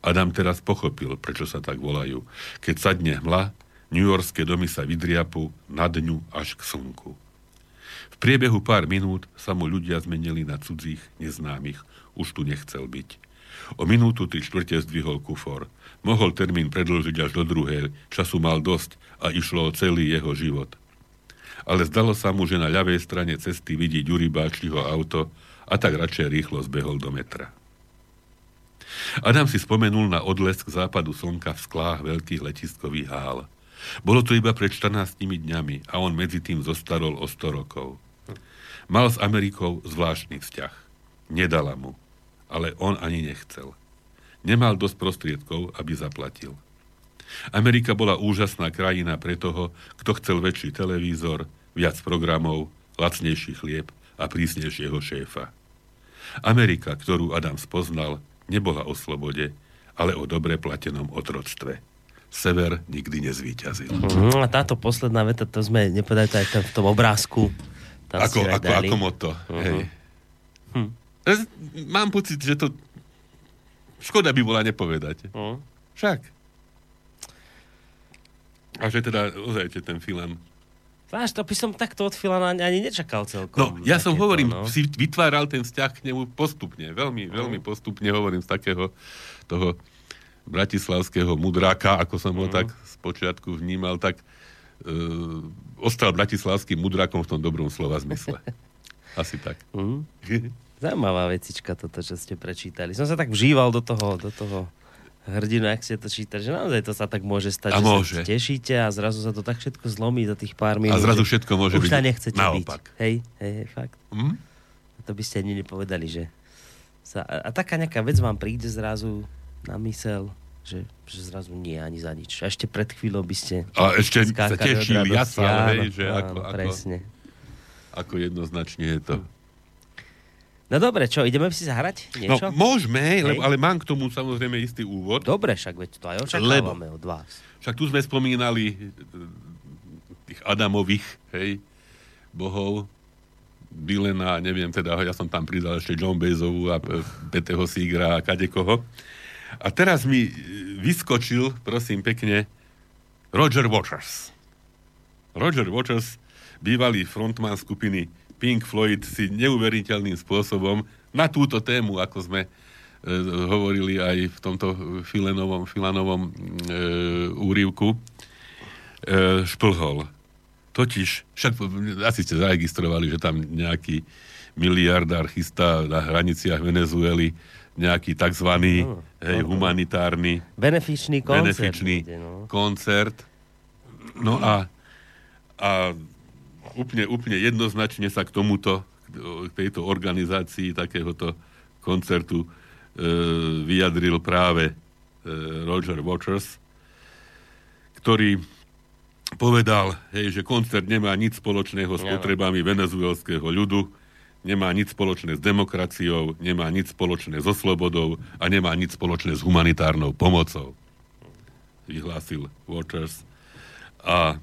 Adam teraz pochopil, prečo sa tak volajú. Keď sadne hmla, Yorkské domy sa vydriapu na dňu až k slnku. Priebehu pár minút sa mu ľudia zmenili na cudzích, neznámych. Už tu nechcel byť. O minútu tri štvrte zdvihol kufor. Mohol termín predlžiť až do druhej, času mal dosť a išlo o celý jeho život. Ale zdalo sa mu, že na ľavej strane cesty vidí Ďuri auto a tak radšej rýchlo zbehol do metra. Adam si spomenul na odlesk západu slnka v sklách veľkých letiskových hál. Bolo to iba pred 14 dňami a on medzi tým zostarol o 100 rokov. Mal s Amerikou zvláštny vzťah. Nedala mu ale on ani nechcel. Nemal dosť prostriedkov, aby zaplatil. Amerika bola úžasná krajina pre toho, kto chcel väčší televízor, viac programov, lacnejší chlieb a prísnejšieho šéfa. Amerika, ktorú Adam spoznal, nebola o slobode, ale o dobre platenom otroctve. Sever nikdy nezvíťazil. Mm, a táto posledná veta, to sme nepovedali to aj v tom obrázku. Tam ako, ako, ako moto. Uh-huh. Hej. Hm. Mám pocit, že to škoda by bola nepovedať. Uh. Však. A že teda ozajte ten film. Váš, to by som takto od Filana ani nečakal celkom. No, ja som hovorím, no. si vytváral ten vzťah k nemu postupne. Veľmi, uh. veľmi postupne hovorím z takého toho bratislavského mudráka, ako som uh. ho tak spočiatku vnímal, tak uh, ostal bratislavským mudrákom v tom dobrom slova zmysle. Asi tak. Uh. Zaujímavá vecička toto, čo ste prečítali. Som sa tak vžíval do toho, do toho hrdinu, ak ste to čítali, že naozaj to sa tak môže stať, a že môže. sa tešíte a zrazu sa to tak všetko zlomí za tých pár minút. A zrazu všetko môže už byť nechcete naopak. byť. Hej, hej, hej, fakt. Mm? To by ste ani nepovedali, že sa, a, a taká nejaká vec vám príde zrazu na mysel, že, že zrazu nie ani za nič. A ešte pred chvíľou by ste A ešte sa tešili, ja sa, hej, že áno, ako, presne. ako, ako jednoznačne je to. No dobre, čo, ideme si zahrať niečo? No, môžeme, lebo, ale mám k tomu samozrejme istý úvod. Dobre, však veď to aj očakávame lebo, od vás. Však tu sme spomínali e, tých Adamových, hej, bohov, Dylena, neviem teda, ja som tam pridal ešte John Bezovu a Peteho Sigra a kadekoho. A teraz mi e, vyskočil, prosím pekne, Roger Waters. Roger Waters, bývalý frontman skupiny Pink Floyd si neuveriteľným spôsobom na túto tému, ako sme e, hovorili aj v tomto filenovom, filanovom e, úrivku, e, šplhol. Totiž, však asi ste zaregistrovali, že tam nejaký miliardár chystá na hraniciach Venezuely nejaký takzvaný no, hej, no, humanitárny benefičný koncert. Benefičný no. koncert. No a, a úplne, úplne jednoznačne sa k tomuto, k tejto organizácii takéhoto koncertu e, vyjadril práve e, Roger Waters, ktorý povedal, hej, že koncert nemá nič spoločného s potrebami venezuelského ľudu, nemá nič spoločné s demokraciou, nemá nič spoločné so slobodou a nemá nič spoločné s humanitárnou pomocou. Vyhlásil Waters. A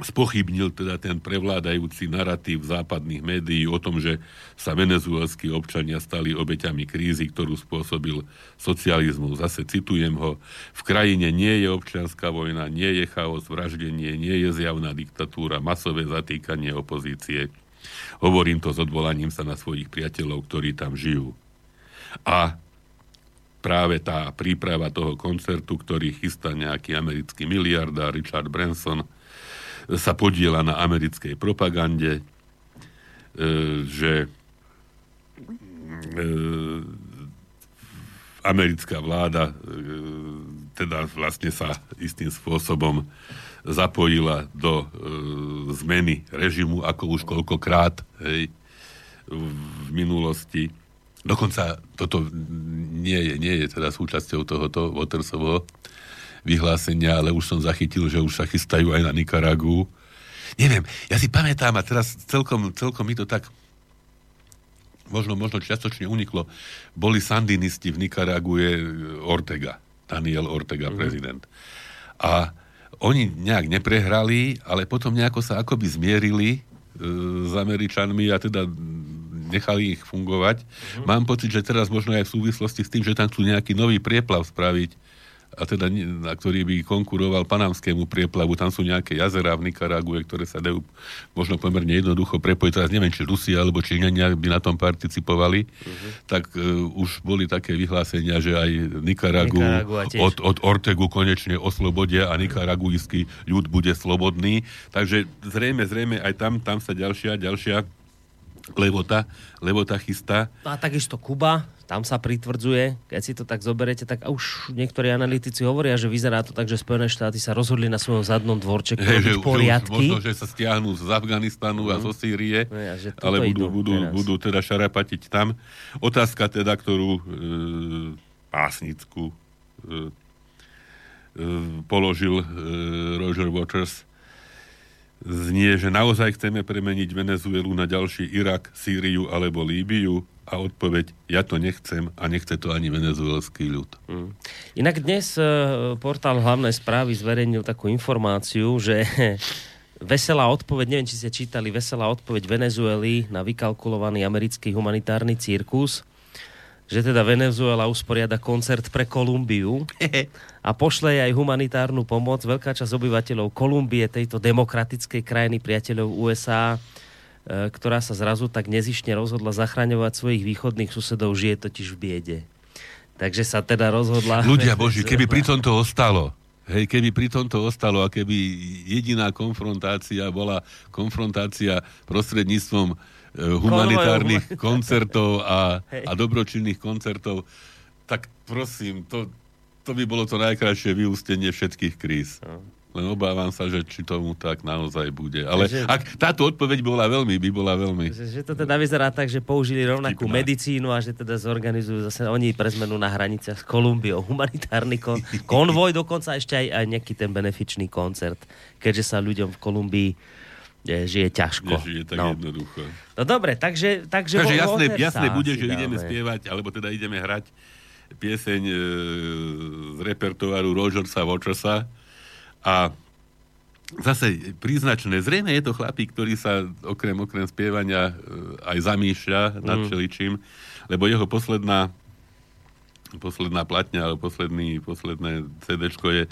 spochybnil teda ten prevládajúci narratív západných médií o tom, že sa venezuelskí občania stali obeťami krízy, ktorú spôsobil socializmus. Zase citujem ho, v krajine nie je občianská vojna, nie je chaos, vraždenie, nie je zjavná diktatúra, masové zatýkanie opozície. Hovorím to s odvolaním sa na svojich priateľov, ktorí tam žijú. A práve tá príprava toho koncertu, ktorý chystá nejaký americký miliardár Richard Branson, sa podiela na americkej propagande, e, že e, americká vláda e, teda vlastne sa istým spôsobom zapojila do zmeny režimu, ako už koľkokrát hej, v minulosti. Dokonca toto nie je, nie je teda súčasťou tohoto Watersovho vyhlásenia, ale už som zachytil, že už sa chystajú aj na Nikaragu. Neviem, ja si pamätám a teraz celkom, celkom mi to tak možno, možno čiastočne uniklo. Boli sandinisti v Nikarague Ortega, Daniel Ortega, mm-hmm. prezident. A oni nejak neprehrali, ale potom nejako sa akoby zmierili e, s Američanmi a teda nechali ich fungovať. Mm-hmm. Mám pocit, že teraz možno aj v súvislosti s tým, že tam chcú nejaký nový prieplav spraviť, a teda, na ktorý by konkuroval panamskému prieplavu. Tam sú nejaké jazera v Nikarague, ktoré sa dajú možno pomerne jednoducho prepojiť. Teraz neviem, či Rusia alebo Číňania by na tom participovali. Uh-huh. Tak uh, už boli také vyhlásenia, že aj Nikaragu od, od Ortegu konečne oslobodia a nikaragujský ľud bude slobodný. Takže zrejme, zrejme aj tam, tam sa ďalšia, ďalšia levota, levota chystá. No a takisto Kuba, tam sa pritvrdzuje, keď si to tak zoberete, tak už niektorí analytici hovoria, že vyzerá to tak, že Spojené štáty sa rozhodli na svojom zadnom dvorčeku hey, že, poriadky. Že možno, že sa stiahnu z Afganistanu mm. a mhm. zo Sýrie, no ja, ale budú, budú, budú teda šarapatiť tam. Otázka teda, ktorú e, pásnickú e, e, položil e, Roger Waters, znie, že naozaj chceme premeniť Venezuelu na ďalší Irak, Sýriu alebo Líbiu a odpoveď, ja to nechcem a nechce to ani venezuelský ľud. Mm. Inak dnes e, portál hlavné správy zverejnil takú informáciu, že veselá odpoveď, neviem, či ste čítali, veselá odpoveď Venezuely na vykalkulovaný americký humanitárny cirkus že teda Venezuela usporiada koncert pre Kolumbiu a pošle aj humanitárnu pomoc. Veľká časť obyvateľov Kolumbie, tejto demokratickej krajiny priateľov USA, e, ktorá sa zrazu tak nezišne rozhodla zachraňovať svojich východných susedov, žije totiž v biede. Takže sa teda rozhodla... Ľudia Boží, keby pri tomto ostalo, Hej, keby pri tomto ostalo a keby jediná konfrontácia bola konfrontácia prostredníctvom Eh, humanitárnych koncertov a, a dobročinných koncertov, tak prosím, to, to by bolo to najkrajšie vyústenie všetkých kríz. No. Len obávam sa, že či tomu tak naozaj bude. Ale že, ak táto odpoveď bola veľmi, by bola veľmi... Že, že to teda vyzerá tak, že použili rovnakú vtipná. medicínu a že teda zorganizujú zase oni pre zmenu na hraniciach s Kolumbiou humanitárny kon, konvoj, dokonca ešte aj, aj nejaký ten benefičný koncert, keďže sa ľuďom v Kolumbii žije ťažko. Nežije tak no. jednoducho. No dobre, takže... Takže, takže jasné, jasné bude, že dáme. ideme spievať, alebo teda ideme hrať pieseň e, z repertoáru Rogersa Watchersa a zase príznačné, zrejme je to chlapík, ktorý sa okrem, okrem spievania e, aj zamýšľa mm. nad čeličím, lebo jeho posledná posledná platňa, alebo posledný, posledné CD je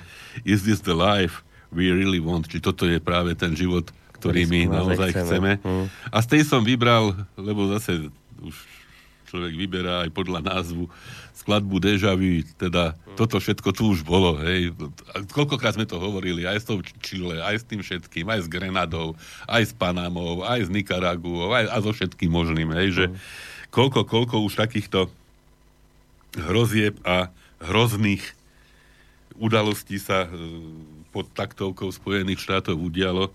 Is this the life we really want? Či toto je práve ten život, ktorý my naozaj chceme. chceme. Hmm. A z tej som vybral, lebo zase už človek vyberá aj podľa názvu skladbu Deja Vu, teda hmm. toto všetko tu už bolo, hej. Koľkokrát sme to hovorili, aj s tou Chile, aj s tým všetkým, aj s Grenadou, aj s Panamou, aj s Nikaraguou, aj, aj so všetkým možným, hej, že hmm. koľko, koľko už takýchto hrozieb a hrozných udalostí sa e, pod taktovkou Spojených štátov udialo,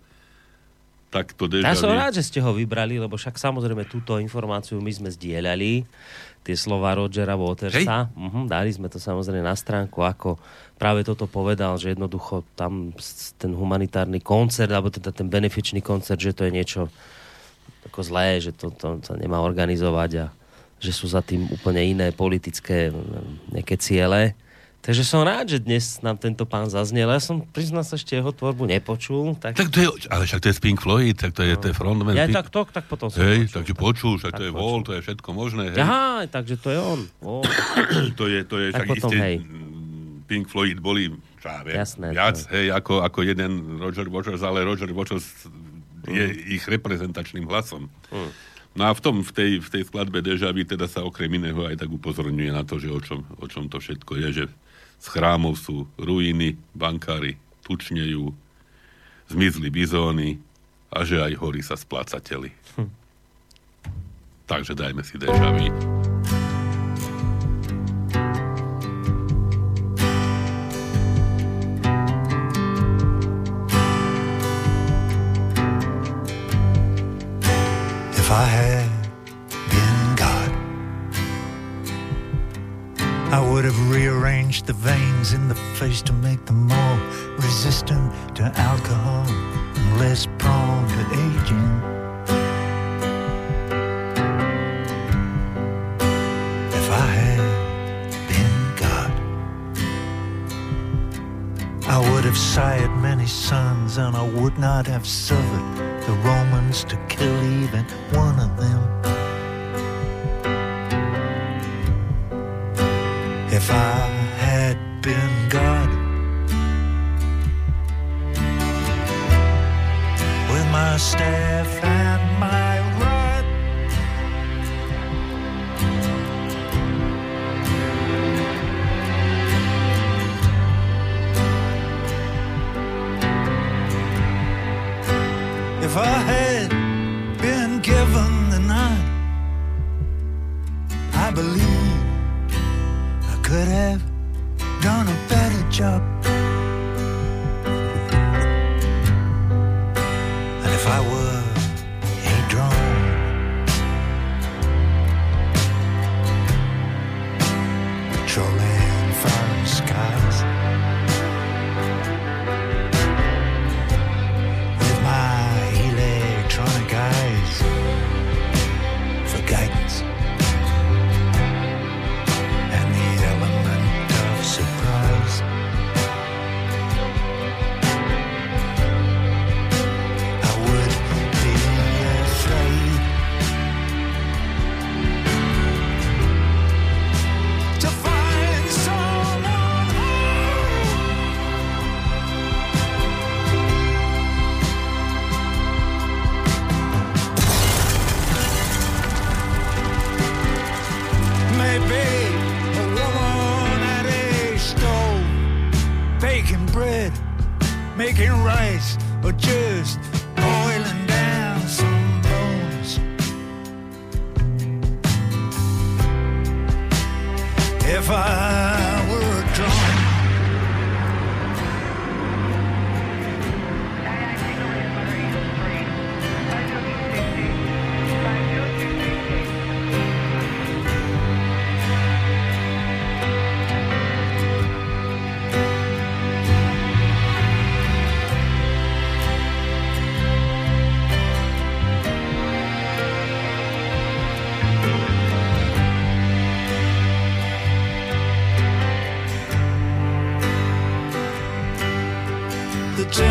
tak to deja Ja som rád, že ste ho vybrali, lebo však samozrejme túto informáciu my sme zdieľali, tie slova Rogera Watersa. Uh-huh, dali sme to samozrejme na stránku, ako práve toto povedal, že jednoducho tam ten humanitárny koncert, alebo teda ten benefičný koncert, že to je niečo ako zlé, že to, to sa nemá organizovať a že sú za tým úplne iné politické nejaké ciele. Takže som rád, že dnes nám tento pán zaznel. Ja som, prizná sa, ešte jeho tvorbu nepočul. Tak... tak to je, ale však to je Pink Floyd, tak to je, to je frontman. Ja Pink... tak to, tak potom som Hej, takže počul, však tak to je počul. to je všetko možné. Hej. Aha, takže to je on. Oh. to je, to je tak však potom, isté, hej. Pink Floyd boli, čo ja viem, Jasné, viac, to... hej, ako, ako jeden Roger Waters, ale Roger Waters je mm. ich reprezentačným hlasom. Mm. No a v, tom, v, tej, v tej skladbe Deja teda sa okrem iného aj tak upozorňuje na to, že o čom, o čom to všetko je, že z chrámov sú ruiny, bankári tučnejú, zmizli bizóny a že aj hory sa splácateli. Hm. Takže dajme si Deja Vu. The face to make them more resistant to alcohol and less prone to aging. If I had been God, I would have sired many sons, and I would not have suffered the Romans to kill even one of them. If I been God, with my staff and my rod, if I had a better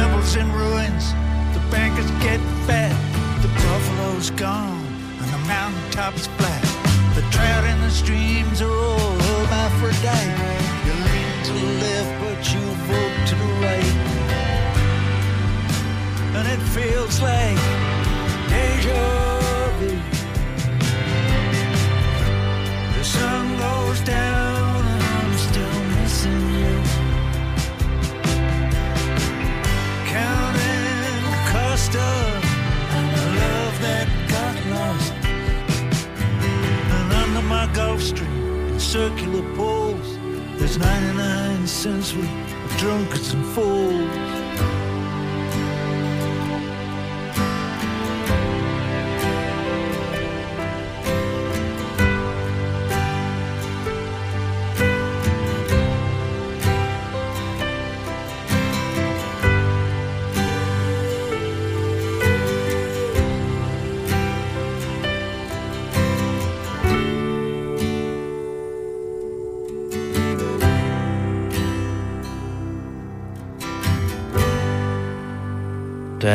temple's in ruins, the bankers get fat, the buffalo's gone, and the mountaintop's flat. The trout in the streams are all hermaphrodite. You lean to the left, but you vote to the right. And it feels like deja vu. The sun goes down, my Gulf Stream in circular pools. There's 99 cents worth of drunkards and fools.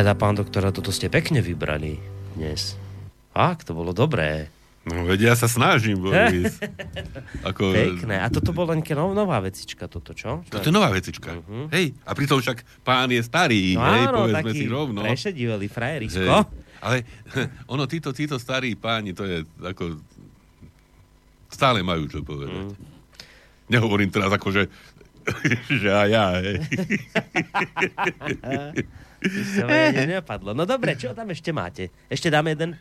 Je pán doktora, toto ste pekne vybrali dnes. Ak, to bolo dobré. No veď ja sa snažím, Boris. Ako... Pekné. A toto bola nejaká nov, nová vecička, toto, čo? čo? To je nová vecička. Uh-huh. Hej, a pritom však pán je starý, no, hej, áno, povedzme si rovno. prešedivelý frajerisko. Hej. Ale ono, títo, títo starí páni, to je ako... Stále majú čo povedať. Mm. Nehovorím teraz ako, že, že aj ja, hej. Nenapadlo. No dobre, čo tam ešte máte? Ešte dáme jeden,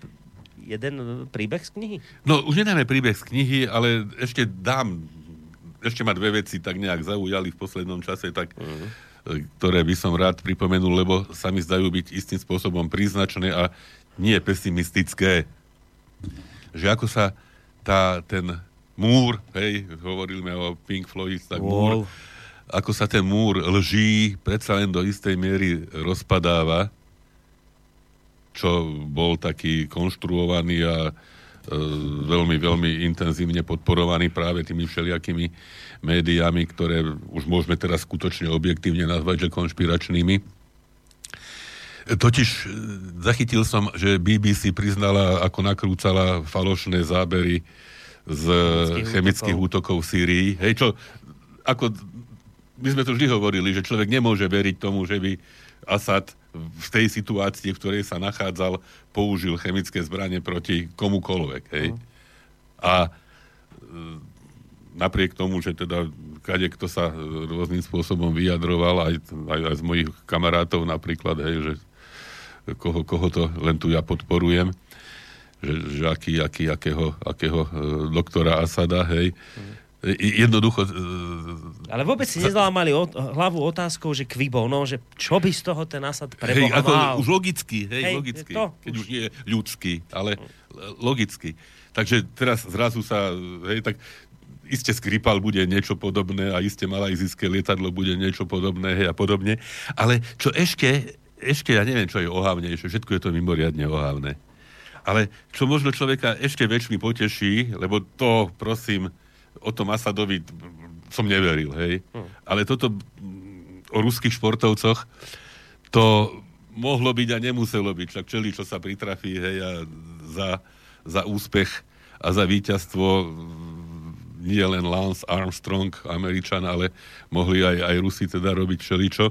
jeden príbeh z knihy? No, už nedáme príbeh z knihy, ale ešte dám, ešte ma dve veci tak nejak zaujali v poslednom čase, tak, uh-huh. ktoré by som rád pripomenul, lebo sa mi zdajú byť istým spôsobom príznačné a nie pesimistické. Že ako sa tá, ten múr, hej, hovoríme o Pink Floyd, tak wow. múr, ako sa ten múr lží predsa len do istej miery rozpadáva, čo bol taký konštruovaný a e, veľmi, veľmi intenzívne podporovaný práve tými všelijakými médiami, ktoré už môžeme teraz skutočne objektívne nazvať, že konšpiračnými. Totiž e, zachytil som, že BBC priznala, ako nakrúcala falošné zábery z chemických, chemických útokov. útokov v Sýrii. Hej, čo ako my sme to vždy hovorili, že človek nemôže veriť tomu, že by Asad v tej situácii, v ktorej sa nachádzal, použil chemické zbranie proti komukolvek. Hej? Uh-huh. A e, napriek tomu, že teda kade kto sa rôznym spôsobom vyjadroval, aj, aj, aj z mojich kamarátov napríklad, hej, že koho, koho to len tu ja podporujem, že, že aký, aký, akého, akého e, doktora Asada, hej, uh-huh Jednoducho... E, Ale vôbec si nezlámali o, hlavu otázkou, že kvibo, no, že čo by z toho ten Asad preboha hej, ako. Už logicky, hej, hej logicky. To, keď už... už nie ľudský, ale logicky. Takže teraz zrazu sa, hej, tak iste Skripal bude niečo podobné a iste malajzijské lietadlo bude niečo podobné hej, a podobne. Ale čo ešte, ešte ja neviem, čo je ohavnejšie, všetko je to mimoriadne ohavné. Ale čo možno človeka ešte väčšmi poteší, lebo to, prosím, o tom Asadovi som neveril, hej. Hmm. Ale toto o ruských športovcoch, to mohlo byť a nemuselo byť. Však čeli, čo sa pritrafí, hej, a za, za úspech a za víťazstvo nie len Lance Armstrong, Američan, ale mohli aj, aj Rusi teda robiť všeličo.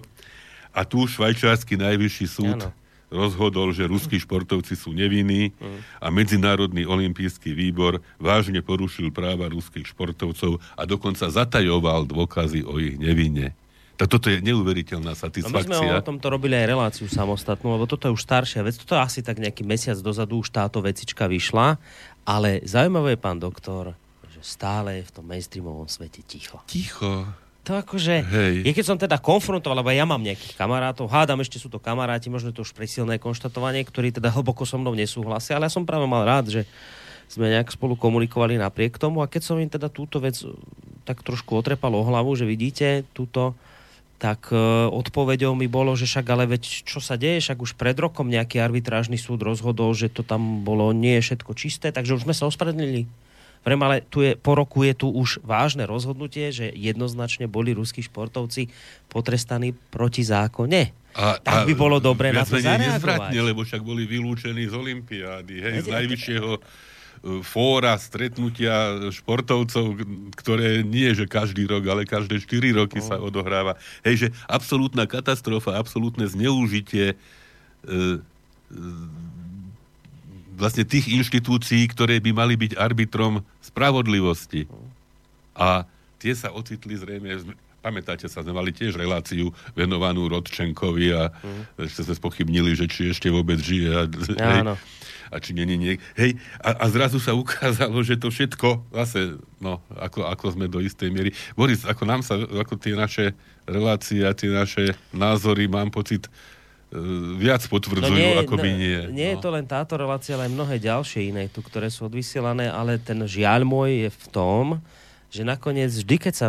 A tu švajčiarsky najvyšší súd ano rozhodol, že ruskí športovci sú nevinní a Medzinárodný olimpijský výbor vážne porušil práva ruských športovcov a dokonca zatajoval dôkazy o ich nevine. Tak toto je neuveriteľná satisfakcia. No my sme o tomto robili aj reláciu samostatnú, lebo toto je už staršia vec. Toto je asi tak nejaký mesiac dozadu už táto vecička vyšla, ale zaujímavé je, pán doktor, že stále je v tom mainstreamovom svete ticho. Ticho to akože, Hej. keď som teda konfrontoval, lebo ja mám nejakých kamarátov, hádam, ešte sú to kamaráti, možno to už presilné konštatovanie, ktorí teda hlboko so mnou nesúhlasia, ale ja som práve mal rád, že sme nejak spolu komunikovali napriek tomu a keď som im teda túto vec eh, tak trošku otrepal o hlavu, že vidíte túto, tak uh, odpoveďou mi bolo, že však ale veď čo sa deje, však už pred rokom nejaký arbitrážny súd rozhodol, že to tam bolo nie je všetko čisté, takže už sme sa ospravedlnili Vrem, ale tu je, po roku je tu už vážne rozhodnutie, že jednoznačne boli ruskí športovci potrestaní proti zákone. A, tak by bolo dobre na to zareagovať. lebo však boli vylúčení z Olympiády, hej, z najvyššieho e, fóra, stretnutia športovcov, ktoré nie že každý rok, ale každé 4 roky no. sa odohráva. Hej, že absolútna katastrofa, absolútne zneužitie e, e, vlastne tých inštitúcií, ktoré by mali byť arbitrom spravodlivosti. A tie sa ocitli zrejme pamätáte sa, sme mali tiež reláciu venovanú Rodčenkovi a mm. ešte sme spochybnili, že či ešte vôbec žije. A, hej, a či není niek... Hej, a, a zrazu sa ukázalo, že to všetko zase, no, ako, ako sme do istej miery... Boris, ako nám sa, ako tie naše relácie a tie naše názory, mám pocit, viac potvrdzujú, no nie, ako by nie. Nie no. je to len táto relácia, ale aj mnohé ďalšie iné tu, ktoré sú odvysielané, ale ten žiaľ môj je v tom, že nakoniec vždy, keď sa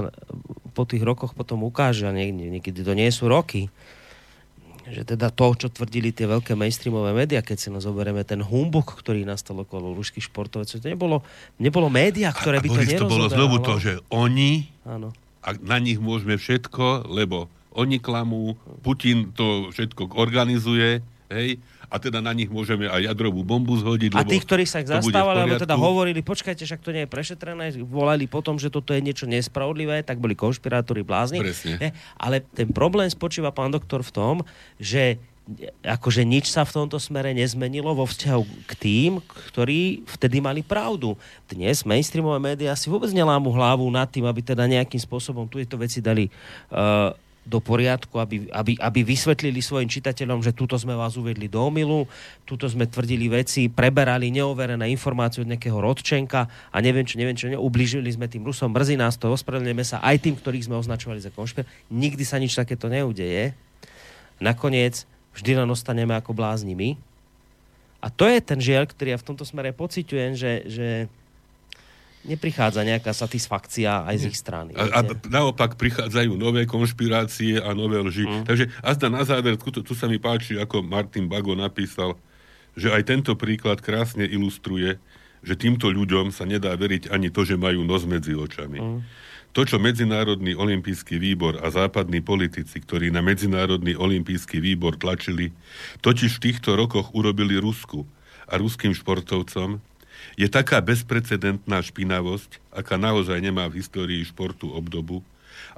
po tých rokoch potom ukáže, a niekedy, niekedy to nie sú roky, že teda to, čo tvrdili tie veľké mainstreamové médiá, keď si nás zoberieme ten humbuk, ktorý nastal okolo ruských športovcov, to nebolo, nebolo médiá, ktoré a, by a Boris, to to bolo znovu to, že oni, Áno. a na nich môžeme všetko, lebo oni klamú, Putin to všetko organizuje, hej, a teda na nich môžeme aj jadrovú bombu zhodiť. A tí, ktorí sa ich zastávali, alebo teda hovorili, počkajte, však to nie je prešetrené, volali potom, že toto je niečo nespravodlivé, tak boli konšpirátori blázni. Presne. Ne? Ale ten problém spočíva, pán doktor, v tom, že akože nič sa v tomto smere nezmenilo vo vzťahu k tým, ktorí vtedy mali pravdu. Dnes mainstreamové médiá si vôbec nelámu hlavu nad tým, aby teda nejakým spôsobom tu tieto veci dali uh, do poriadku, aby, aby, aby vysvetlili svojim čitateľom, že tuto sme vás uvedli do omilu, tuto sme tvrdili veci, preberali neoverené informácie od nejakého rodčenka a neviem čo, neviem čo, ubližili sme tým Rusom, mrzí nás to, ospravedlňujeme sa aj tým, ktorých sme označovali za konšpir. Nikdy sa nič takéto neudeje. Nakoniec vždy len ostaneme ako blázni my. A to je ten žiaľ, ktorý ja v tomto smere pociťujem, že, že neprichádza nejaká satisfakcia aj z ich strany. A, a naopak prichádzajú nové konšpirácie a nové lži. Mm. Takže azda na záver, tu, tu sa mi páči, ako Martin Bago napísal, že aj tento príklad krásne ilustruje, že týmto ľuďom sa nedá veriť ani to, že majú nos medzi očami. Mm. To, čo Medzinárodný olimpijský výbor a západní politici, ktorí na Medzinárodný olimpijský výbor tlačili, totiž v týchto rokoch urobili Rusku a ruským športovcom, je taká bezprecedentná špinavosť, aká naozaj nemá v histórii športu obdobu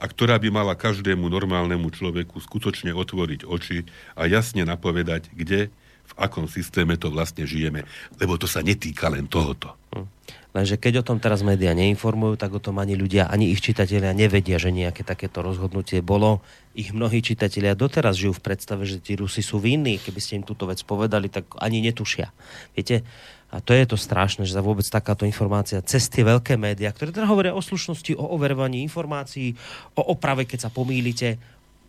a ktorá by mala každému normálnemu človeku skutočne otvoriť oči a jasne napovedať, kde, v akom systéme to vlastne žijeme. Lebo to sa netýka len tohoto. Hm. Lenže keď o tom teraz médiá neinformujú, tak o tom ani ľudia, ani ich čitatelia nevedia, že nejaké takéto rozhodnutie bolo. Ich mnohí čitatelia doteraz žijú v predstave, že tí Rusi sú vinní. Keby ste im túto vec povedali, tak ani netušia. Viete, a to je to strašné, že za vôbec takáto informácia cez tie veľké médiá, ktoré teda hovoria o slušnosti, o overovaní informácií, o oprave, keď sa pomýlite,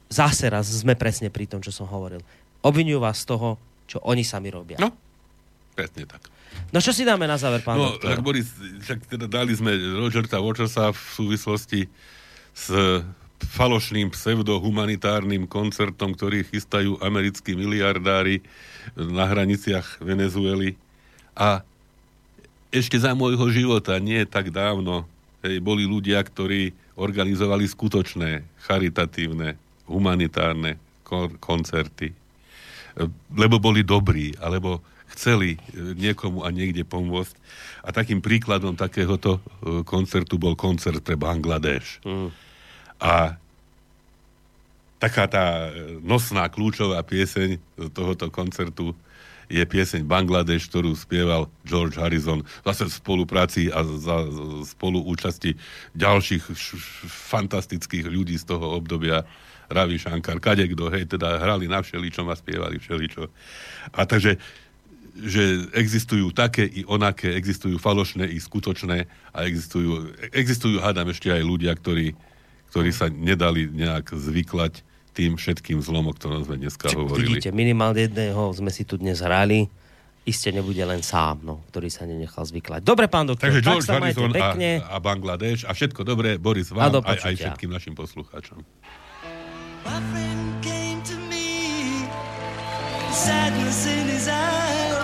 zase raz sme presne pri tom, čo som hovoril. Obvinujú vás z toho, čo oni sami robia. No, presne tak. No čo si dáme na záver, pán No, doktor? tak Boris, však teda dali sme Rogerta Watchersa v súvislosti s falošným pseudohumanitárnym koncertom, ktorý chystajú americkí miliardári na hraniciach Venezuely a ešte za môjho života, nie tak dávno, hej, boli ľudia, ktorí organizovali skutočné, charitatívne, humanitárne koncerty. Lebo boli dobrí, alebo chceli e, niekomu a niekde pomôcť. A takým príkladom takéhoto e, koncertu bol koncert pre Bangladeš. Mm. A taká tá e, nosná, kľúčová pieseň tohoto koncertu je pieseň Bangladeš, ktorú spieval George Harrison zase v spolupráci a za spoluúčasti ďalších š- fantastických ľudí z toho obdobia. Ravi Shankar, kadekto, hej, teda hrali na všeličom a spievali všeličo. A takže že existujú také i onaké, existujú falošné i skutočné a existujú, existujú hádam ešte aj ľudia, ktorí, ktorí sa nedali nejak zvyklať tým všetkým zlom, o ktorom sme dneska Čiže, hovorili. Vidíte, minimálne jedného sme si tu dnes hrali. Iste nebude len sám, no, ktorý sa nenechal zvyklať. Dobre, pán doktor, Takže George tak Harrison pekne. A, a Bangladeš a všetko dobré, Boris, vám a aj, aj všetkým našim poslucháčom. Sadness in his eye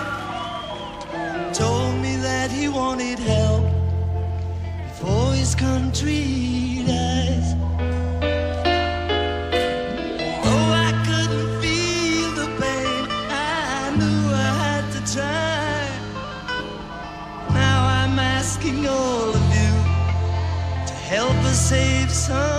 told me that he wanted help for his country. save some.